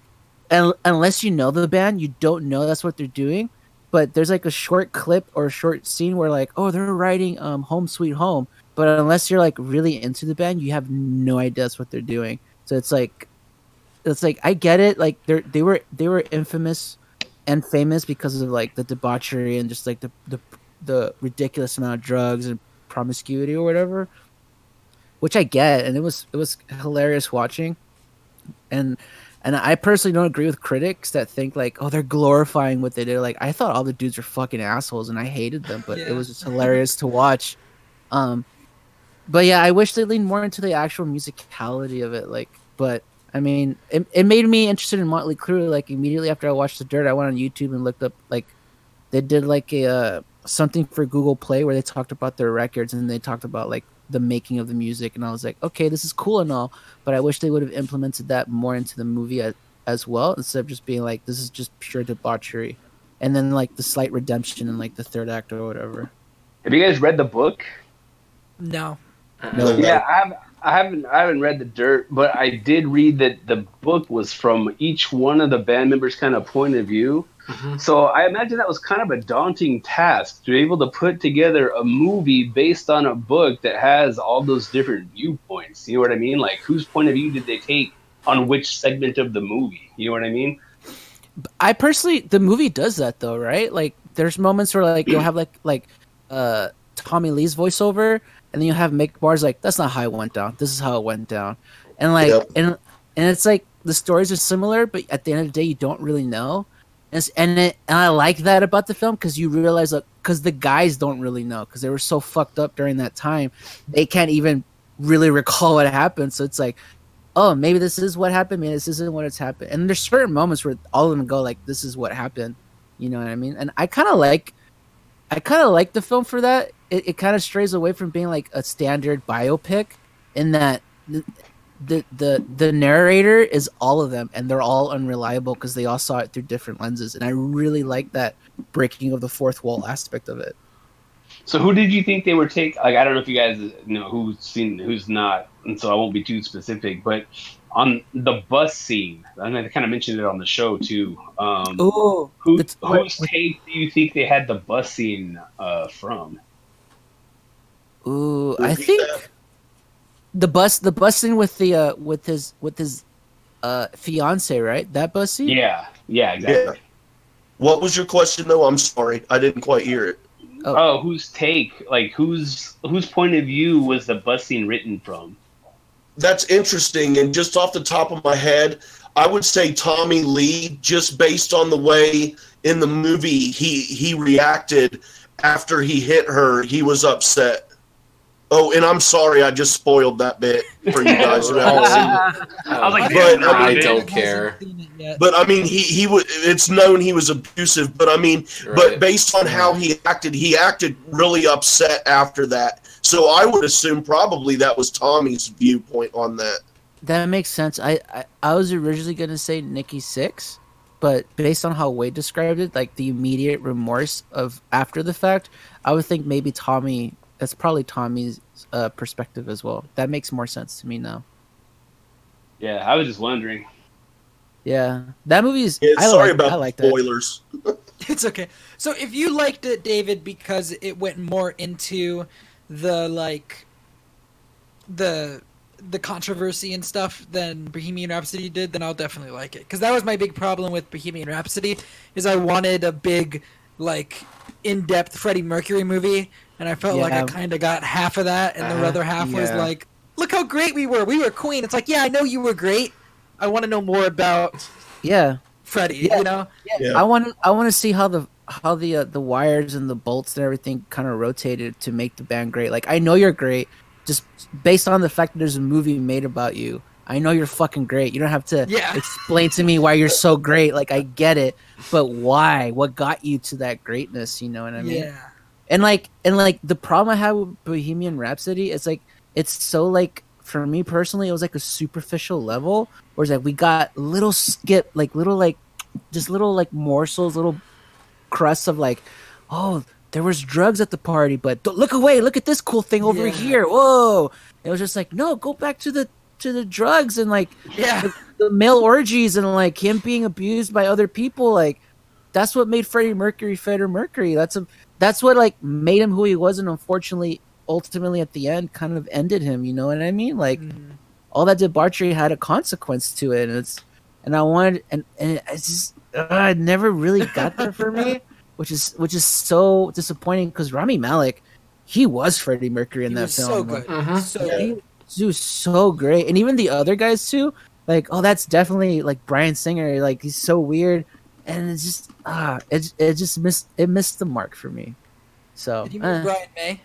un- unless you know the band, you don't know that's what they're doing. But there's like a short clip or a short scene where like, oh, they're writing um "Home Sweet Home," but unless you're like really into the band, you have no idea that's what they're doing. So it's like it's like I get it. Like they they were they were infamous and famous because of like the debauchery and just like the the the ridiculous amount of drugs and promiscuity or whatever, which I get, and it was it was hilarious watching, and and I personally don't agree with critics that think like oh they're glorifying what they did. Like I thought all the dudes were fucking assholes and I hated them, but it was just hilarious to watch. Um, but yeah, I wish they leaned more into the actual musicality of it. Like, but I mean, it, it made me interested in Motley Crue. Like immediately after I watched The Dirt, I went on YouTube and looked up like they did like a uh, something for Google Play where they talked about their records and they talked about like the making of the music, and I was like, okay, this is cool and all, but I wish they would have implemented that more into the movie as, as well instead of just being like this is just pure debauchery, and then like the slight redemption in like the third act or whatever. have you guys read the book? No. No. Yeah, I haven't, I haven't I haven't read the dirt, but I did read that the book was from each one of the band members' kind of point of view. Mhm. So I imagine that was kind of a daunting task to be able to put together a movie based on a book that has all those different viewpoints. You know what I mean? Like whose point of view did they take on which segment of the movie? You know what I mean? I personally, the movie does that though, right? Like, there's moments where like you'll have like like uh Tommy Lee's voiceover, and then you'll have Mick Mars's like, "That's not how it went down. This is how it went down," and like, Yep. and and it's like the stories are similar, but at the end of the day, you don't really know. And it's, and, it, and I like that about the film because you realize like because the guys don't really know because they were so fucked up during that time, they can't even really recall what happened. So it's like, oh, maybe this is what happened. Maybe this isn't what it's happened. And there's certain moments where all of them go like, this is what happened. You know what I mean? And I kind of like, I kind of like the film for that. It, it kind of strays away from being like a standard biopic in that the, the the narrator is all of them and they're all unreliable because they all saw it through different lenses and i really like that breaking of the fourth wall aspect of it So who did you think they were take? Like I don't know if you guys know who's seen who's not, and so I won't be too specific. But on the bus scene, and I kind of mentioned it on the show too. Um, oh who, whose take do you think they had the bus scene uh, from? Ooh, I think that. The bus, the bus scene with the uh, with his with his uh fiance, right? That bus scene. Yeah, yeah, exactly. Yeah. What was your question though? I'm sorry, I didn't quite hear it. Oh, whose take? Like whose whose point of view was the bus scene written from? That's interesting. And just off the top of my head, I would say Tommy Lee, just based on the way in the movie he he reacted after he hit her. He was upset. Oh, and I'm sorry, I just spoiled that bit for you guys who haven't seen it. [LAUGHS] I was like, But, damn, I don't care. Hasn't seen it yet. But I mean, he he was. It's known he was abusive. But I mean, Right. but based on how he acted, he acted really upset after that. So I would assume probably that was Tommy's viewpoint on that. That makes sense. I, I I was originally gonna say Nikki Sixx, but based on how Wade described it, like the immediate remorse of after the fact, I would think maybe Tommy. That's probably Tommy's uh, perspective as well. That makes more sense to me now. Yeah, I was just wondering. Yeah, that movie is. Yeah, I sorry like, about I like the that. spoilers. [LAUGHS] It's okay. So if you liked it, David, because it went more into the like the the controversy and stuff than Bohemian Rhapsody did, then I'll definitely like it. Because that was my big problem with Bohemian Rhapsody, is I wanted a big like in-depth Freddie Mercury movie, and I felt like I kind of got half of that, and the Uh, other half was like, "Look how great we were! We were Queen." It's like, yeah, I know you were great. I want to know more about Yeah. Freddie. Yeah. You know? Yeah. I want I want to see how the how the uh, the wires and the bolts and everything kind of rotated to make the band great. Like I know you're great, just based on the fact that there's a movie made about you. I know you're fucking great. You don't have to Yeah. [LAUGHS] explain to me why you're so great. Like I get it, but why? What got you to that greatness? You know what I mean? yeah. And like and like the problem I have with Bohemian Rhapsody is like it's so like for me personally it was like a superficial level where it's like we got little skip like little like just little like morsels little crusts of like oh there was drugs at the party but look away look at this cool thing over Yeah. here whoa it was just like no go back to the to the drugs and like [LAUGHS] Yeah. the male orgies and like him being abused by other people like that's what made Freddie Mercury Freddie Mercury that's a that's what like made him who he was and unfortunately ultimately at the end kind of ended him you know what I mean like Mhm. all that debauchery had a consequence to it and it's and I wanted and and it's just uh, it never really got there for me [LAUGHS] which is which is so disappointing because Rami Malek he was Freddie Mercury in He that was film so like, good. Mhm. So Yeah. good. he was so great, and even the other guys too. Like, oh, that's definitely like Bryan Singer. Like, he's so weird, and it's just ah, it it just missed it missed the mark for me. So Did he uh, mean Brian May?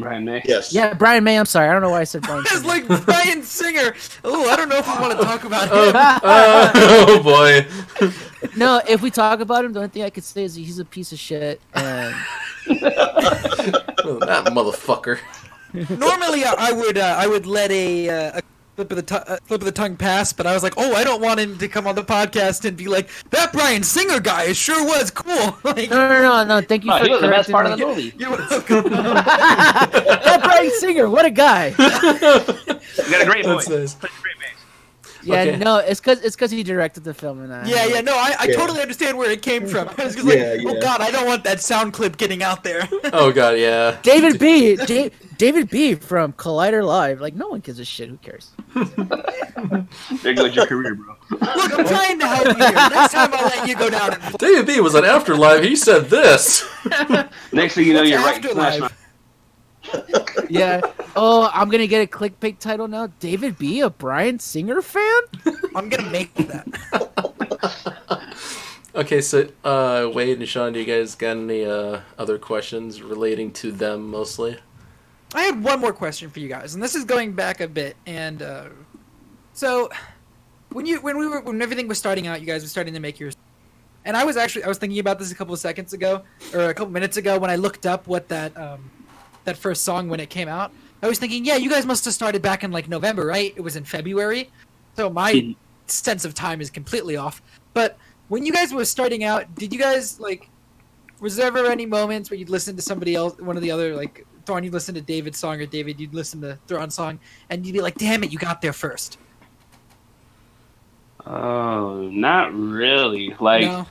Brian May. Yes. yeah, Brian May. I'm sorry, I don't know why I said Brian. [LAUGHS] It's Singer. like Bryan Singer. Oh, I don't know if we want to talk about Oh, him. uh, [LAUGHS] oh boy. [LAUGHS] no, if we talk about him, the only thing I could say is he's a piece of shit. And Oh, that motherfucker. Normally, I I would uh, I would let a, uh, a flip of the tu- uh, flip of the tongue pass, but I was like, oh, I don't want him to come on the podcast and be like that Bryan Singer guy sure was cool. [LAUGHS] like, no, no, no, no. Thank you Oh, for he was the best correcting part of the movie. [LAUGHS] you're welcome. [LAUGHS] that Bryan Singer, what a guy. You got a great voice. That's nice. Plays a great bass. Yeah, Okay. no, it's because it's because he directed the film, and I yeah, yeah, no, I, I Yeah. totally understand where it came from. [LAUGHS] I was just like, oh, Yeah, oh god, I don't want that sound clip getting out there. [LAUGHS] Oh god, yeah. David B. Da- David B. from Collider Live. Like, no one gives a shit. Who cares? [LAUGHS] There goes your career, bro. Look, I'm trying to help you. Here. Next time I'll let you go down and David B was on Afterlife. He said this. Next thing you know, What's you're right. Smash Afterlife? Mouth. [LAUGHS] Yeah. Oh, I'm gonna get a clickbait title now. David B. A Bryan Singer fan? [LAUGHS] I'm gonna make that. [LAUGHS] Okay, so uh, Wade and Sean, do you guys got any uh, other questions relating to them mostly? I had one more question for you guys, and this is going back a bit. And uh, so, when you when we were when everything was starting out, you guys were starting to make your. And I was actually I was thinking about this a couple of seconds ago, or a couple minutes ago, when I looked up what that um, that first song when it came out. I was thinking, yeah, you guys must have started back in like November, right? It was in February, so my hmm. sense of time is completely off. But when you guys were starting out, did you guys like? Was there ever any moments where you'd listen to somebody else, one of the other like Thrawn, you'd listen to David's song, or David, you'd listen to Thrawn's song, and you'd be like, "Damn it, you got there first. Oh, not really. Like no?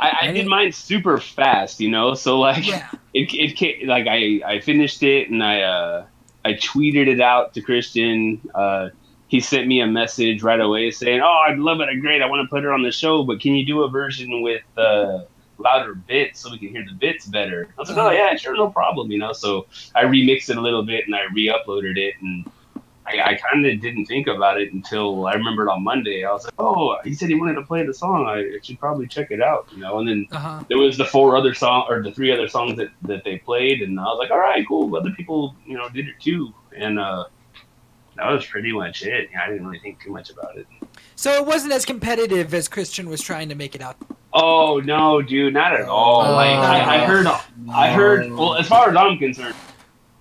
I, I I did mine super fast, you know. So like Yeah. [LAUGHS] it it came, like I I finished it and I uh I tweeted it out to Kristian. Uh, he sent me a message right away saying, "Oh, I'd love it. I great. I want to put it on the show, but can you do a version with uh, louder bits so we can hear the bits better?" I was like, "Oh yeah, sure, no problem." You know. So I remixed it a little bit and I re-uploaded it and. I, I kind of didn't think about it until I remembered on Monday. I was like, "Oh, he said he wanted to play the song. I should probably check it out." You know, and then Uh huh. there was the four other song or the three other songs that, that they played and I was like, all right, cool. Other people, you know, did it too. And uh that was pretty much it. I didn't really think too much about it. So it wasn't as competitive as Kristian was trying to make it out. Oh no, dude, not at all. Oh. like I, I heard I heard well as far as I'm concerned,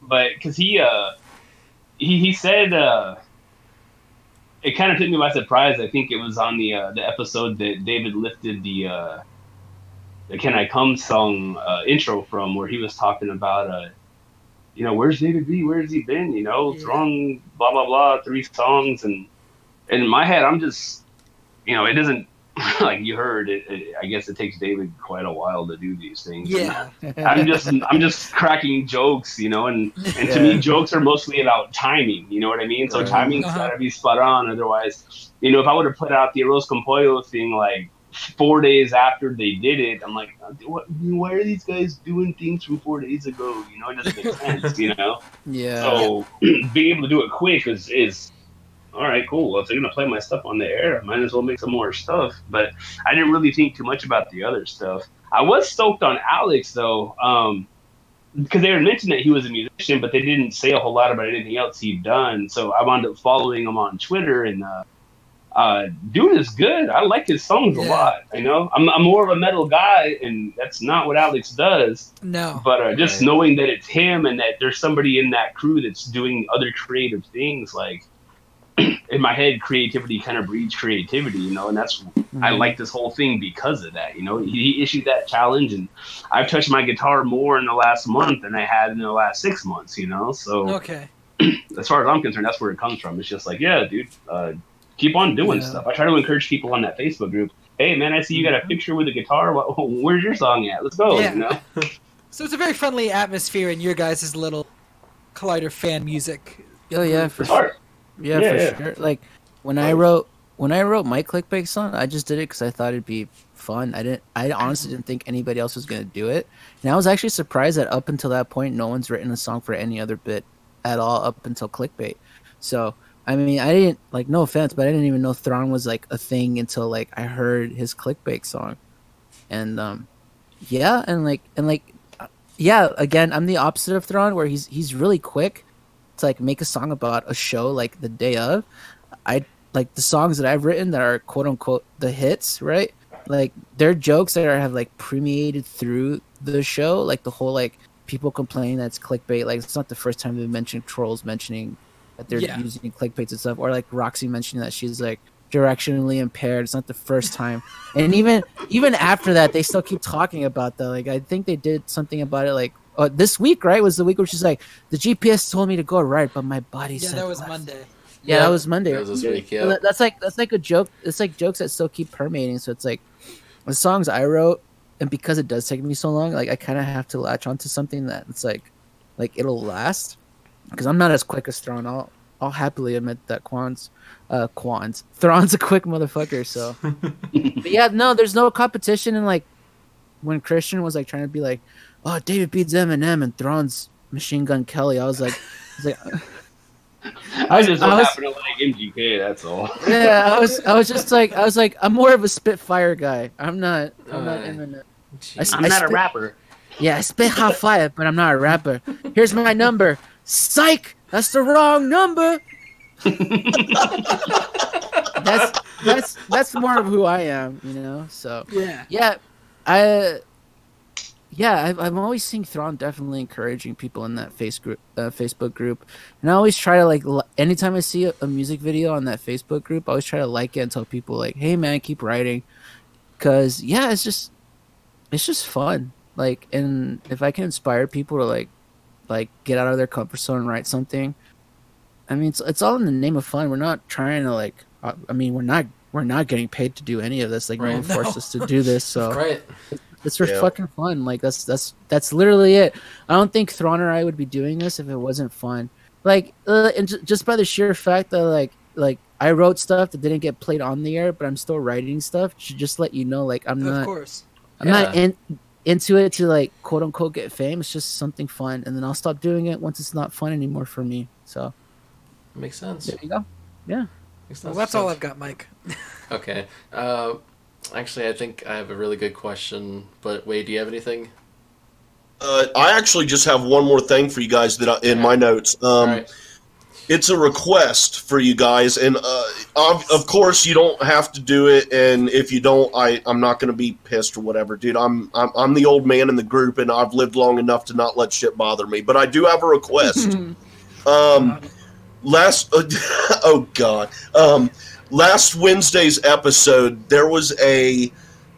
but because he uh he he said uh it kind of took me by surprise. I think it was on the uh, the episode that David lifted the uh the "Can I Come" song uh, intro from, where he was talking about uh you know where's David B? Where's he been? You know, Yeah. Thrawn, blah blah blah, three songs, and in my head I'm just you know it doesn't [LAUGHS] like you heard it, it. I guess it takes David quite a while to do these things. Yeah. [LAUGHS] I'm just I'm just cracking jokes, you know, and and to me jokes are mostly about timing, you know what I mean? So Right. timing's Uh-huh. gotta be spot on, otherwise, you know, if I would have put out the Arroz con Pollo thing like four days after they did it, I'm like, what, why are these guys doing things from four days ago? You know, it doesn't make [LAUGHS] sense. You know. Yeah. So [CLEARS THROAT] being able to do it quick is is all right, cool. Well, if they're gonna play my stuff on the air, I might as well make some more stuff. But I didn't really think too much about the other stuff. I was stoked on Alex though, um, because they had mentioned that he was a musician, but they didn't say a whole lot about anything else he'd done. So I wound up following him on Twitter, and uh, uh, dude is good. I like his songs a lot. You know, I'm, I'm more of a metal guy, and that's not what Alex does. No. But uh, just Right. knowing that it's him and that there's somebody in that crew that's doing other creative things, like [CLEARS THROAT] in my head, creativity kind of breeds creativity, you know, and that's I like this whole thing because of that. You know, he, he issued that challenge, and I've touched my guitar more in the last month than I had in the last six months. You know, so Okay. [CLEARS THROAT] as far as I'm concerned, that's where it comes from. It's just like, yeah, dude, uh, keep on doing Yeah. stuff. I try to encourage people on that Facebook group. Hey, man, I see you got a picture with a guitar. [LAUGHS] Where's your song at? Let's go. Yeah. You know. [LAUGHS] So it's a very friendly atmosphere in your guys' little Collider fan music. Oh yeah, for It's hard. Yeah, Yeah, for yeah. sure. Like when I wrote when I wrote my clickbait song, I just did it because I thought it'd be fun. I didn't. I honestly didn't think anybody else was gonna do it, and I was actually surprised that up until that point, no one's written a song for any other bit at all up until clickbait. So I mean, I didn't like. No offense, but I didn't even know Thrawn was like a thing until like I heard his clickbait song, and um, yeah, and like and like, uh, yeah. Again, I'm the opposite of Thrawn, where he's he's really quick to like make a song about a show like the day of. I like the songs that I've written that are quote unquote the hits, right? Like they're jokes that are have like permeated through the show, like the whole like people complaining that's clickbait. Like it's not the first time they've mentioned trolls mentioning that they're Yeah. using clickbaits and stuff, or like Roxy mentioning that she's like directionally impaired. It's not the first time, and even even after that, they still keep talking about that. Like I think they did something about it like. Uh, this week, right, was the week where she's like, the GPS told me to go right, but my body Yeah, said Yeah, that was left." Monday. Yeah, that was Monday. That was this week, yeah. that- That's like that's like a joke. It's like jokes that still keep permeating. So it's like the songs I wrote, and because it does take me so long, like I kind of have to latch onto something that it's like, like it'll last. Because I'm not as quick as Thrawn. I'll I'll happily admit that Quan's, uh, Quan's [LAUGHS] Thrawn's a quick motherfucker. So, [LAUGHS] but yeah, no, there's no competition. And like when Kristian was like trying to be like, oh, David beats Eminem and Thrawn's Machine Gun Kelly, I was like, I was like. [LAUGHS] I just I was- happen to like MGK. That's all. [LAUGHS] yeah, I was I was just like I was like I'm more of a Spitfire guy. I'm not I'm not Uh, Eminem. Jeez. I'm not a rapper. Yeah, I spit hot fire, but I'm not a rapper. Here's my number. Psych! That's the wrong number. [LAUGHS] that's that's that's more of who I am, you know. So Yeah. yeah, I yeah I've, I'm always seeing Thrawn definitely encouraging people in that face group, uh, Facebook group, and I always try to like li- anytime I see a, a music video on that Facebook group, I always try to like it and tell people like, hey man, keep writing, because yeah, it's just it's just fun. Like, and if I can inspire people to like like get out of their comfort zone and write something, I mean, it's it's all in the name of fun. We're not trying to like. uh, I mean, we're not we're not getting paid to do any of this. Like, no Right. one [LAUGHS] forced us to do this. So Right. It's for Yeah. fucking fun. Like that's that's that's literally it. I don't think Thrawn or I would be doing this if it wasn't fun. Like, uh, and ju- just by the sheer fact that like like I wrote stuff that didn't get played on the air, but I'm still writing stuff. Should just let you know, like I'm Of not course. I'm not in into it to like quote unquote get fame. It's just something fun, and then I'll stop doing it once it's not fun anymore for me. So Makes sense. there you go. Makes Well, that's all I've got, Mike. [LAUGHS] Okay. Uh, actually, I think I have a really good question. But Wade, do you have anything? Uh, I actually just have one more thing for you guys that I, in my notes. Um, all right. It's a request for you guys, and uh, of, of course you don't have to do it. And if you don't, I I'm not going to be pissed or whatever, dude. I'm, I'm I'm the old man in the group, and I've lived long enough to not let shit bother me. But I do have a request. [LAUGHS] um, last [LAUGHS] oh god, um, last Wednesday's episode there was a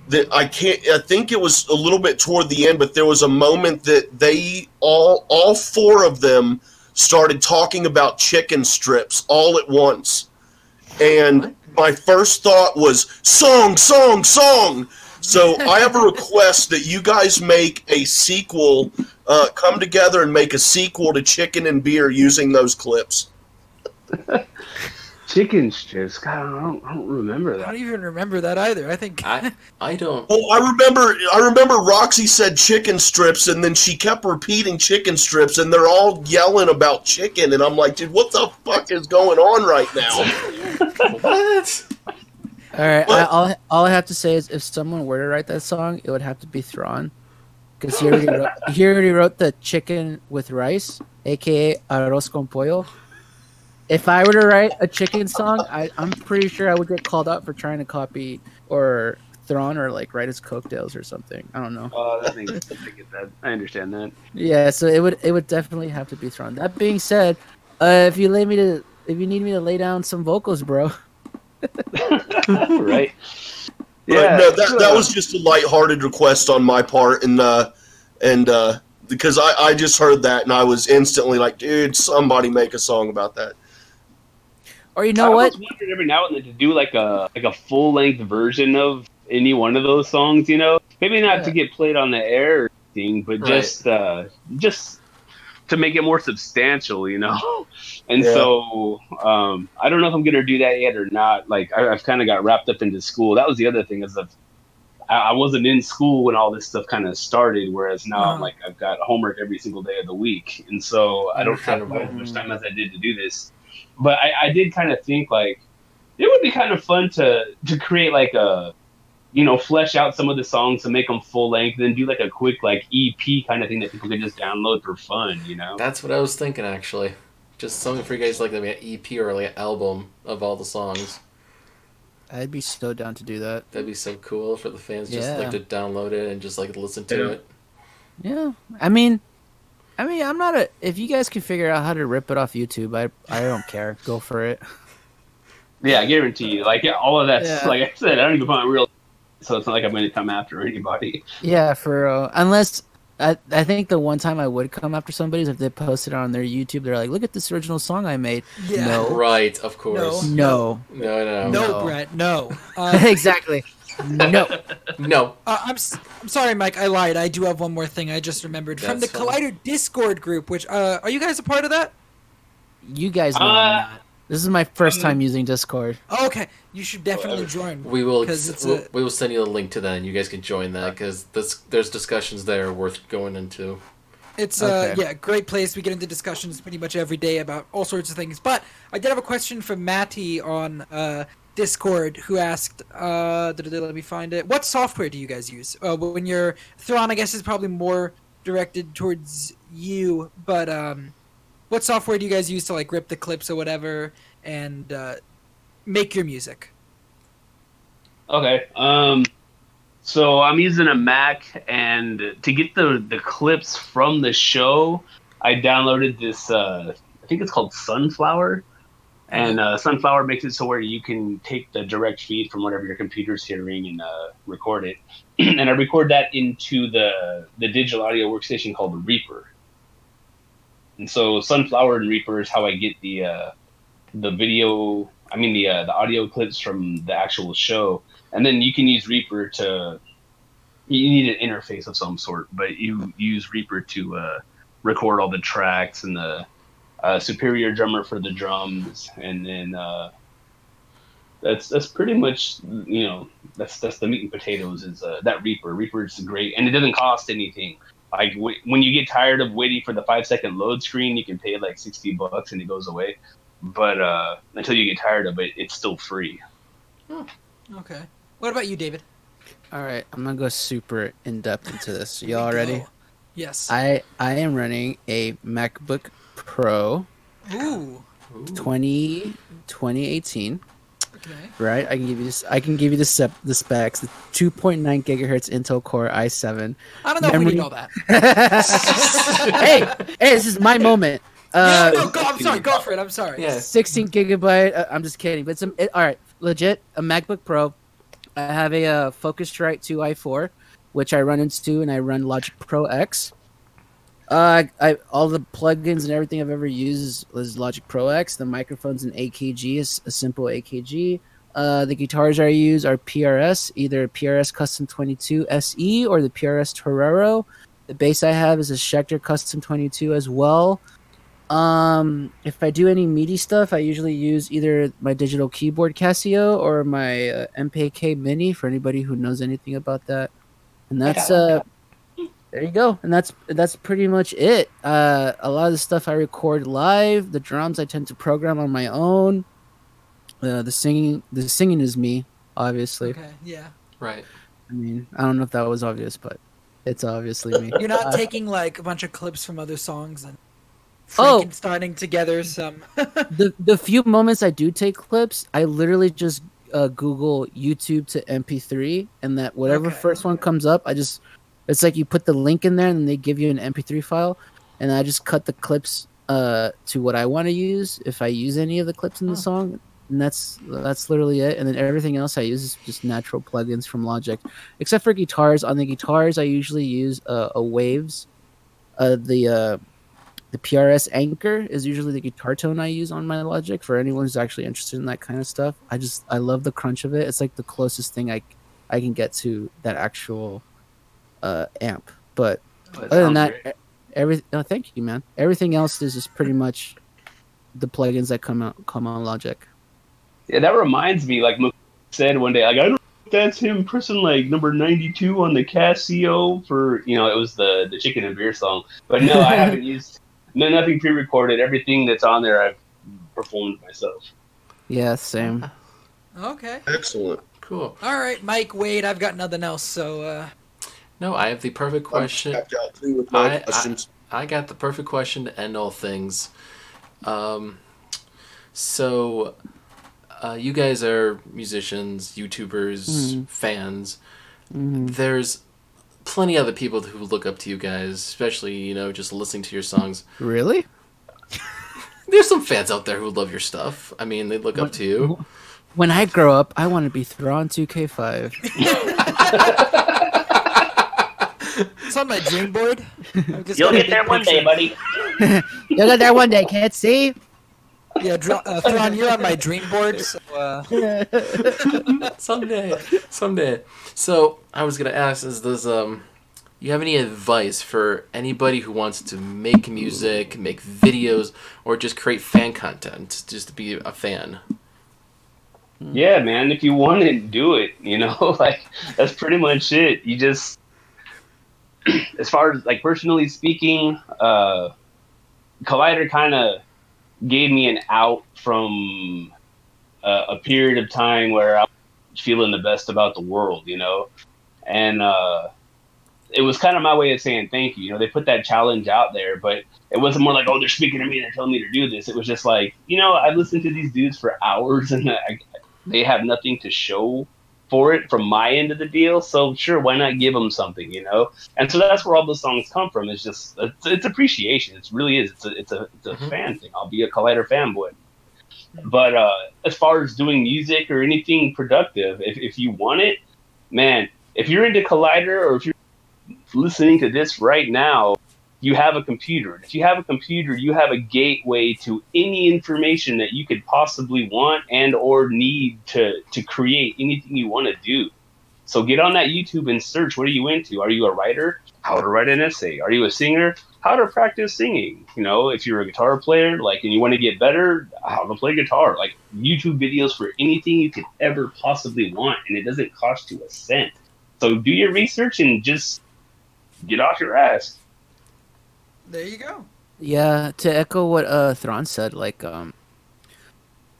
that I can't. I think it was a little bit toward the end, but there was a moment that they all all four of them started talking about chicken strips all at once, and my first thought was song, song, song. So I have a [LAUGHS] request that you guys make a sequel, uh, come together and make a sequel to Chicken and Beer using those clips. [LAUGHS] Chicken strips. God, I don't, I don't remember that. I don't even remember that either. I think I [LAUGHS] I don't. Oh, I remember. I remember Roxy said chicken strips, and then she kept repeating chicken strips, and they're all yelling about chicken, and I'm like, dude, what the fuck is going on right now? [LAUGHS] What? All right, I, all all I have to say is, if someone were to write that song, it would have to be Thrawn, because he he already wrote the chicken with rice, aka arroz con pollo. If I were to write a chicken song, I, I'm pretty sure I would get called out for trying to copy or Thrawn or like write his cocktails or something. I don't know. Oh, that makes I get that. I understand that. Yeah, so it would it would definitely have to be Thrawn. That being said, uh, if you lay me to if you need me to lay down some vocals, bro, [LAUGHS] right? Yeah, no, that, that was just a lighthearted request on my part, and uh, and uh, because I, I just heard that and I was instantly like, dude, somebody make a song about that. Or you I know what? almost wondered every now and then to do like a like a full length version of any one of those songs. You know, maybe not to get played on the air or anything, but Right. just uh, just to make it more substantial. You know, [LAUGHS] and Yeah. so um, I don't know if I'm gonna do that yet or not. Like I, I've kind of got wrapped up into school. That was the other thing is that. I I wasn't in school when all this stuff kind of started, whereas now I'm Uh-huh. like I've got homework every single day of the week, and so I don't have as much time as I did to do this. But I, I did kind of think like it would be kind of fun to to create like a you know flesh out some of the songs to make them full length, then do like a quick like EP kind of thing that people could just download for fun, you know? That's what I was thinking actually. Just something for you guys like maybe an EP or like an album of all the songs. I'd be so down to do that. That'd be so cool for the fans just like to download it and just like listen to Yeah. it. Yeah, I mean, I mean, I'm not a. If you guys can figure out how to rip it off YouTube, I I don't care. Go for it. Yeah, I guarantee you. Like yeah, all of that. Yeah. Like I said, I don't even find real. So it's not like I'm going to come after anybody. Yeah, for uh, unless I I think the one time I would come after somebody is if they posted it on their YouTube. They're like, look at this original song I made. Yeah. No. Right, of course. No. No, no, No, no. No. Brett, no. [LAUGHS] Uh, exactly. No. No. Uh, I'm s- I'm sorry, Mike. I lied. I do have one more thing I just remembered from the That's fine. Collider Discord group. Which uh, are you guys a part of that? You guys know Uh, I'm not. This is my first um, time using Discord. Oh, okay, you should definitely join. We will 'Cause it's we'll, a- we will send you a link to that and you guys can join that because there's discussions there worth going into. It's uh Okay. yeah, great place. We get into discussions pretty much every day about all sorts of things. But I did have a question from Matty on uh, Discord who asked, uh, let me find it. What software do you guys use? Uh, when you're Thrawn, I guess is probably more directed towards you. But um, what software do you guys use to like rip the clips or whatever and uh, make your music? Okay. Um, so I'm using a Mac, and to get the the clips from the show, I downloaded this. Uh, I think it's called Soundflower, and uh, Soundflower makes it so where you can take the direct feed from whatever your computer's hearing and uh, record it. [CLEARS THROAT] and I record that into the the digital audio workstation called Reaper. And so Soundflower and Reaper is how I get the uh, the video. I mean the uh, the audio clips from the actual show and then you can use Reaper to. You need an interface of some sort, but you use Reaper to uh, record all the tracks and the uh, superior drummer for the drums, and then uh, that's that's pretty much you know that's that's the meat and potatoes is uh, that Reaper. Reaper is great, and it doesn't cost anything. Like w- when you get tired of waiting for the five second load screen, you can pay like sixty bucks and it goes away. But uh, until you get tired of it, it's still free. Okay. What about you, David? All right, I'm gonna go super in depth into this. [LAUGHS] Y'all ready? Yes. I I am running a MacBook Pro Ooh. 20 2018. Okay. Right, I can give you this. I can give you the sep- the specs. The 2.9 gigahertz Intel Core i7. I don't know if we Memory- need all that. [LAUGHS] hey, hey, this is my moment. Uh, no, no, go, I'm sorry. Go for it. I'm sorry. Yeah. 16 gigabyte. Uh, I'm just kidding, but it's it, all right. Legit, a MacBook Pro. I have a uh, Focusrite 2 i4, which I run into, and I run Logic Pro X. Uh, I, I all the plugins and everything I've ever used is, is Logic Pro X. The microphone's an AKG, is a simple AKG. Uh, the guitars I use are PRS, either PRS Custom 22 SE or the PRS Torero. The bass I have is a Schecter Custom 22 as well. Um, if I do any MIDI stuff, I usually use either my digital keyboard Casio or my uh, MPK Mini for anybody who knows anything about that. And that's uh, there you go. And that's that's pretty much it. Uh, a lot of the stuff I record live. The drums I tend to program on my own. Uh, the singing, the singing is me, obviously. Okay, yeah. Right. I mean, I don't know if that was obvious, but it's obviously me. You're not Uh, taking like a bunch of clips from other songs and Oh. Frankensteining together some. [LAUGHS] the the few moments I do take clips, I literally just uh, Google YouTube to MP3, and that whatever Okay. first one comes up, I just it's like you put the link in there, and they give you an MP3 file, and I just cut the clips uh, to what I want to use if I use any of the clips in the Oh. song, and that's that's literally it. And then everything else I use is just natural plugins from Logic, except for guitars. On the guitars, I usually use uh, a Waves, uh, the uh, the PRS Archon is usually the guitar tone I use on my Logic for anyone who's actually interested in that kind of stuff. I just I love the crunch of it. It's like the closest thing I I can get to that actual uh, amp. But That other than that, great. every oh, thank you, man. Everything else is just pretty much the plugins that come out come on Logic. Yeah, that reminds me, like Mc said one day, like I don't know if that's him pressing like number ninety two on the Casio for you know it was the the chicken and beer song. But no, I haven't [LAUGHS] used no nothing pre recorded. Everything that's on there I've performed myself. Yeah, same. okay. Excellent. Cool. All right, Mike Wade. I've got nothing else. So uh, No, I have the perfect question. I'm tapped out too with my I- I- got the perfect question to end all things. Um, so, uh, you guys are musicians, YouTubers, Mhm. fans. hmm There's plenty of other people who look up to you guys, especially you know just listening to your songs. Really? There's some fans out there who love your stuff. I mean, they look up to you. When I grow up, I want to be Thrawn 2K5. [LAUGHS] it's on my dream board. I've just You'll got get there one day, buddy. [LAUGHS] You'll get there one day, kids. See? Yeah, Dr- uh, Thrawn, you're on my dream board. So, uh, [LAUGHS] someday, someday. So I was gonna ask: Is does um, you have any advice for anybody who wants to make music, make videos, or just create fan content, just to be a fan? Yeah, man. If you want it, do it. You know, [LAUGHS] like that's pretty much it. You just, [CLEARS THROAT] as far as like personally speaking, uh, Collider kind of gave me an out from uh, a period of time where I was feeling the best about the world. You know, and uh, it was kind of my way of saying thank you. You know, they put that challenge out there, but it wasn't more like, oh, they're speaking to me, and they're telling me to do this. It was just like, you know, I've listened to these dudes for hours [LAUGHS] and I, they have nothing to show for it from my end of the deal. So sure, why not give them something, you know? And so that's where all those songs come from. It's just it's, it's appreciation. It really is. It's a it's a it's a Mhm. fan thing. I'll be a Collider fanboy. But uh, as far as doing music or anything productive, if if you want it, man, if you're into Collider or if you're listening to this right now, you have a computer. If you have a computer, you have a gateway to any information that you could possibly want and or need to to create anything you want to do. So get on that YouTube and search what are you into? Are you a writer? How to write an essay? Are you a singer? How to practice singing? You know, if you're a guitar player, like and you want to get better, how to play guitar. Like YouTube videos for anything you could ever possibly want, and it doesn't cost you a cent. So do your research and just get off your ass. There you go. Yeah, to echo what uh said, like um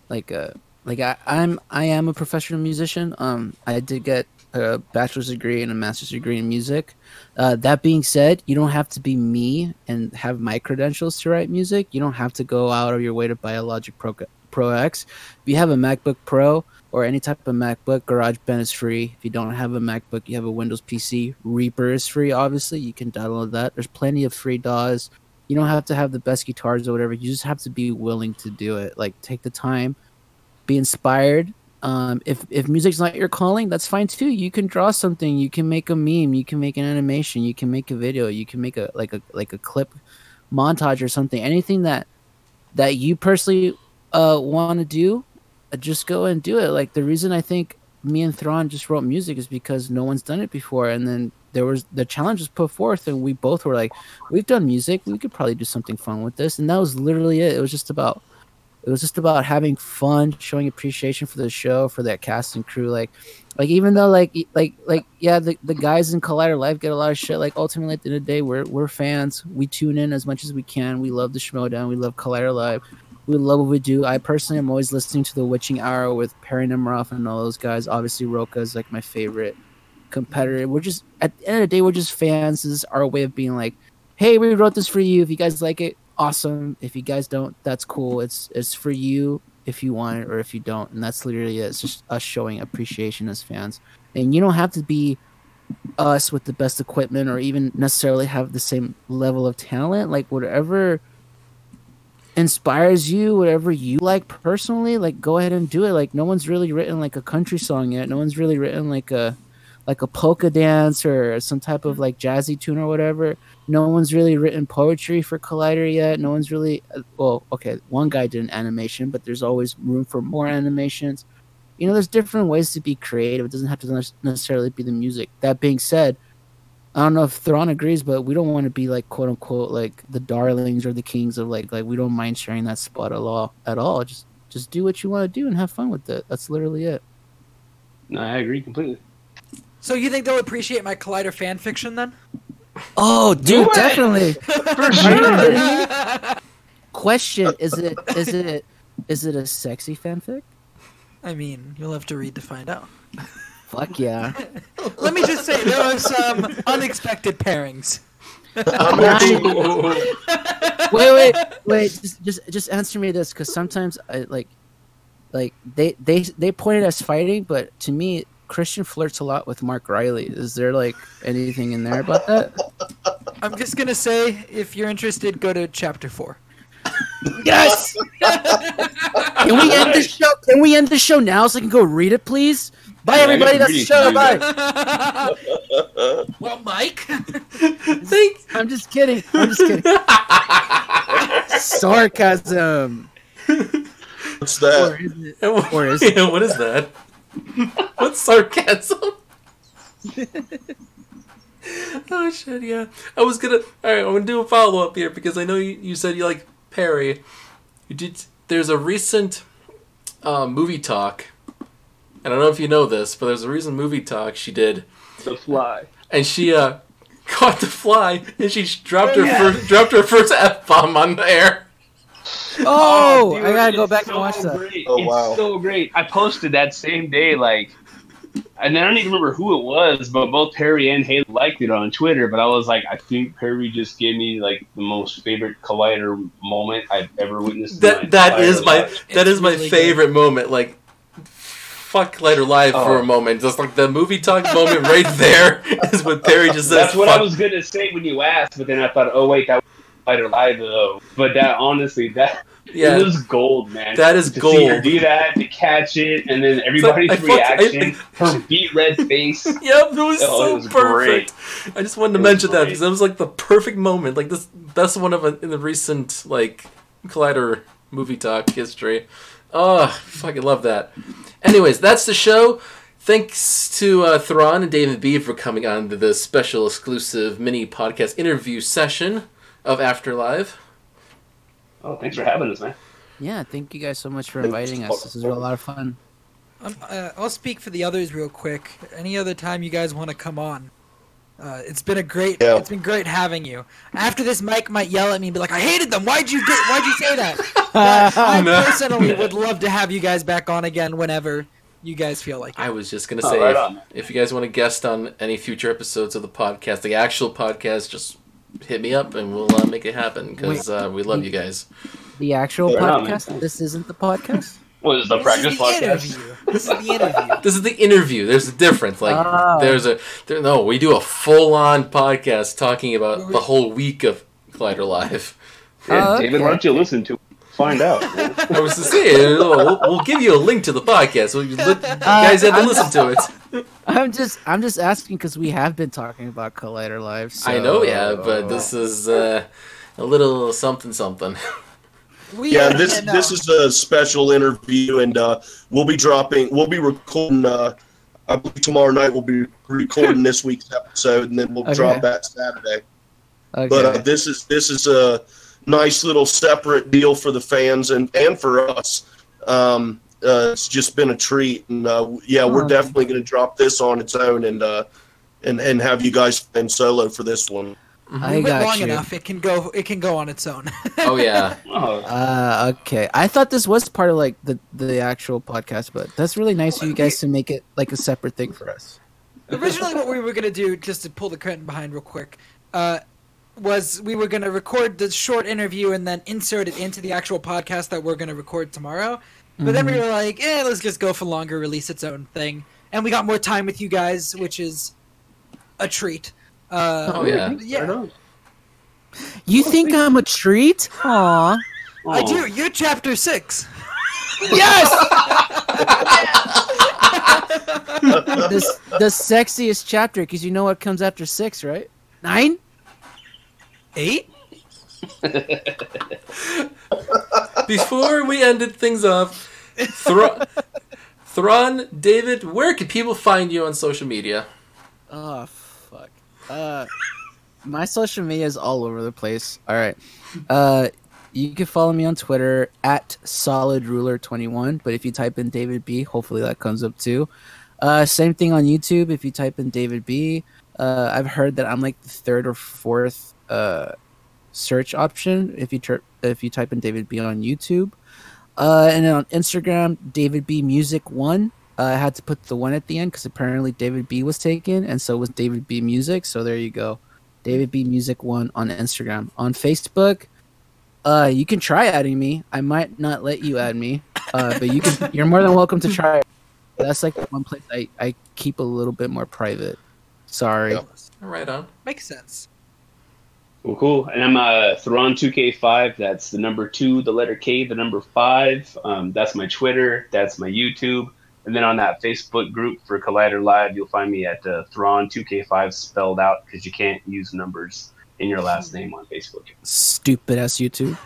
like uh like I, I'm I am a professional musician. Um I did get a bachelor's degree and a master's degree in music. Uh that being said, you don't have to be me and have my credentials to write music. You don't have to go out of your way to buy a Logic Pro Pro X. If you have a MacBook Pro or any type of MacBook, GarageBand is free. If you don't have a MacBook, you have a Windows PC, Reaper is free obviously. You can download that. There's plenty of free DAWs you don't have to have the best guitars or whatever. You just have to be willing to do it. Like take the time, be inspired. Um, if if music's not your calling, that's fine too. You can draw something. You can make a meme. You can make an animation. You can make a video. You can make a like a like a clip montage or something. Anything that that you personally uh, want to do, uh, just go and do it. Like the reason I think me and Thrawn just wrote music is because no one's done it before, and then there was the challenge was put forth, and we both were like, we've done music, we could probably do something fun with this, and that was literally it. It was just about it was just about having fun, showing appreciation for the show, for that cast and crew. Like, like even though like like like yeah, the, the guys in Collider Live get a lot of shit. Like ultimately at the end of the day, we're we're fans. We tune in as much as we can. We love the Schmoedown. We love Collider Live. We love what we do. I personally am always listening to the Witching Hour with Perry Nemiroff and all those guys. Obviously, Roka is like my favorite competitor. We're just at the end of the day, we're just fans. This is our way of being like, hey, we wrote this for you. If you guys like it, awesome. If you guys don't, that's cool. It's it's for you if you want it or if you don't. And that's literally it. It's just us showing appreciation as fans. And you don't have to be us with the best equipment or even necessarily have the same level of talent. Like whatever inspires you, whatever you like personally, like go ahead and do it. Like no one's really written like a country song yet. No one's really written like a like a polka dance or some type of mm-hmm. like jazzy tune or whatever. No one's really written poetry for Collider yet. No one's really well, okay, one guy did an animation, but there's always room for more animations. You know, there's different ways to be creative. It doesn't have to necessarily be the music. That being said, I don't know if Thrawn agrees, but we don't want to be like quote unquote like the darlings or the kings of like like we don't mind sharing that spot at all at all. Just just do what you want to do and have fun with it. That's literally it. No, I agree completely. So you think they'll appreciate my Collider fan fiction then? Oh, dude, it. definitely. For sure. [LAUGHS] Question: Is it is it is it a sexy fanfic? I mean, you'll have to read to find out. [LAUGHS] Fuck yeah! [LAUGHS] Let me just say there are some unexpected pairings. [LAUGHS] Wait, wait, wait. Just just just answer me this, because sometimes I like like they they they pointed us fighting, but to me. Kristian flirts a lot with Mark Reilly. Is there like anything in there about that? I'm just gonna say, if you're interested, go to chapter four. Yes. [LAUGHS] Can we end the show? Can we end the show now so I can go read it, please? Bye, Yeah, everybody. got That's the show. Bye. [LAUGHS] well, Mike. [LAUGHS] Thank I'm just kidding. I'm just kidding. [LAUGHS] Sarcasm. What's Or that? is it? what Or is- yeah, what is that? What's sarcasm? oh shit! Yeah, I was gonna. All right, I'm gonna do a follow up here because I know you, you said you like Perry. You did. There's a recent uh, movie talk. And I don't know if you know this, but there's a reason movie talk she did, The fly. and she uh [LAUGHS] caught the fly and she dropped Oh, her first dropped her first f bomb on the air. [LAUGHS] Oh, dude, I gotta go back so and watch that. Great. Oh, it's wow. so great. I posted that same day, like, and I don't even remember who it was, but both Perry and Haley liked it on Twitter. But I was like, I think Perry just gave me like the most favorite Collider moment I've ever witnessed. in my That that entire is my life. that It's is my really good. favorite moment. Like, fuck Lighter Live for Oh. a moment. Just like the movie talk moment right [LAUGHS] there is what Perry just says. That's what fuck. I was gonna say when you asked, but then I thought, oh wait, that was Collider Live though. But that honestly, that Yeah, it was gold, man. That is to See her gold. do that, to catch it, and then everybody's I fucked- I- reaction, her beat red face. [LAUGHS] Yep, it was Oh, so it was perfect. I just wanted to It mention that because that was like the perfect moment. Like this, best one of a, in the recent like Collider movie talk history. Oh, fucking love that. Anyways, that's the show. Thanks to uh, Thrawn and David B for coming on to this special exclusive mini podcast interview session of Afterlive. Oh, thanks for having us, man. Yeah, thank you guys so much for inviting us. This is a lot of fun. Um, uh, I'll speak for the others real quick. Any other time you guys want to come on, uh, it's been a great. Yeah. It's been great having you. After this, Mike might yell at me and be like, "I hated them. Why'd you get? Why'd you say that?" [LAUGHS] But I No. personally would love to have you guys back on again whenever you guys feel like it. I was just gonna Oh, say, right if, if you guys want to guest on any future episodes of the podcast, the actual podcast, just hit me up and we'll uh, make it happen because uh, we love you guys. The actual Right on, man. podcast. This isn't the podcast. What is the This practice is the podcast? interview. This is the interview. [LAUGHS] This is the interview. There's a difference. Like Oh. there's a there, no. We do a full on podcast talking about the whole week of Collider Live. Yeah, [LAUGHS] Oh, David, okay. why don't you listen to it? Find out. [LAUGHS] I was to say uh, we'll, we'll give you a link to the podcast. So you, li- you guys have to I'm- listen to it. I'm just I'm just asking because we have been talking about Collider Live. So... I know, yeah, but this is uh, a little something something. We Yeah, this this is a special interview, and uh, we'll be dropping. We'll be recording uh, I believe tomorrow night we'll be recording [LAUGHS] this week's episode, and then we'll Okay. drop that Saturday. Okay. But uh, this is this is a nice little separate deal for the fans and and for us. Um, uh, it's just been a treat, and uh, yeah, we're Oh. definitely going to drop this on its own and uh, and and have you guys in solo for this one. I Wait got long you. enough, it can go. It can go on its own. [LAUGHS] Oh yeah. Oh, Uh, okay. I thought this was part of like the the actual podcast, but that's really nice of you guys to make it like a separate thing for us. Originally, what we were gonna do, just to pull the curtain behind real quick, uh, was we were gonna record the short interview and then insert it into the actual podcast that we're gonna record tomorrow. But then we were like, eh, let's just go for longer, release its own thing, and we got more time with you guys, which is a treat. Uh, Oh yeah. yeah, You think I'm a treat? Aw. I do. You're chapter six. Yes. [LAUGHS] this the sexiest chapter because you know what comes after six, right? Nine. Eight. [LAUGHS] Before we ended things off, Thra- Thrawn, David, where can people find you on social media? Oh fuck. Uh, my social media is all over the place. All right. Uh, you can follow me on Twitter at solidruler21. But if you type in David B, hopefully that comes up too. Uh, same thing on YouTube. If you type in David B, uh, I've heard that I'm like the third or fourth uh search option if you tur- if you type in David B on YouTube. Uh, and on Instagram, David B Music One. Uh, I had to put the one at the end because apparently David B was taken, and so was David B Music. So there you go, David B Music One on Instagram. On Facebook, uh, you can try adding me. I might not let you add me, uh, but you can. You're more than welcome to try. That's like one place I I keep a little bit more private. Sorry. Yeah. Right on. Makes sense. Well, cool. And I'm uh, Thrawn2K5. That's the number two, the letter K, the number five. Um, that's my Twitter. That's my YouTube. And then on that Facebook group for Collider Live, you'll find me at uh, Thrawn2K5 spelled out because you can't use numbers in your last name on Facebook. Stupid ass YouTube.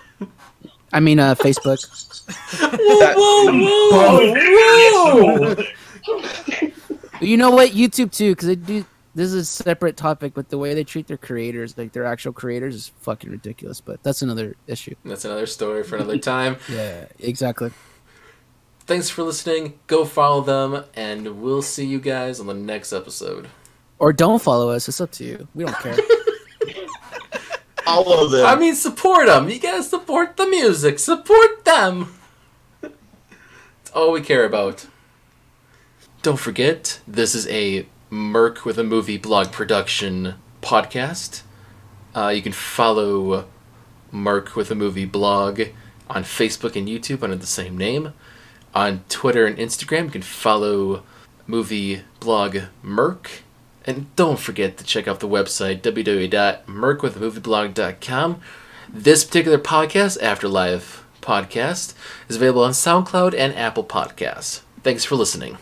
I mean, uh, Facebook. [LAUGHS] Whoa, whoa, whoa! [LAUGHS] You know what? YouTube too, because they do. This is a separate topic, but the way they treat their creators, like their actual creators, is fucking ridiculous. But that's another issue. That's another story for another time. Yeah, exactly. Thanks for listening. Go follow them, and we'll see you guys on the next episode. Or don't follow us. It's up to you. We don't care. [LAUGHS] Follow them. I mean, support them. You gotta support the music. Support them. It's all we care about. Don't forget, this is a Merc with a Movie blog production podcast. Uh, you can follow Merc with a Movie blog on Facebook and YouTube under the same name. On Twitter and Instagram, you can follow movie blog Merc. And don't forget to check out the website www.mercwithmovieblog.com. This particular podcast, Afterlife Podcast, is available on SoundCloud and Apple Podcasts. Thanks for listening.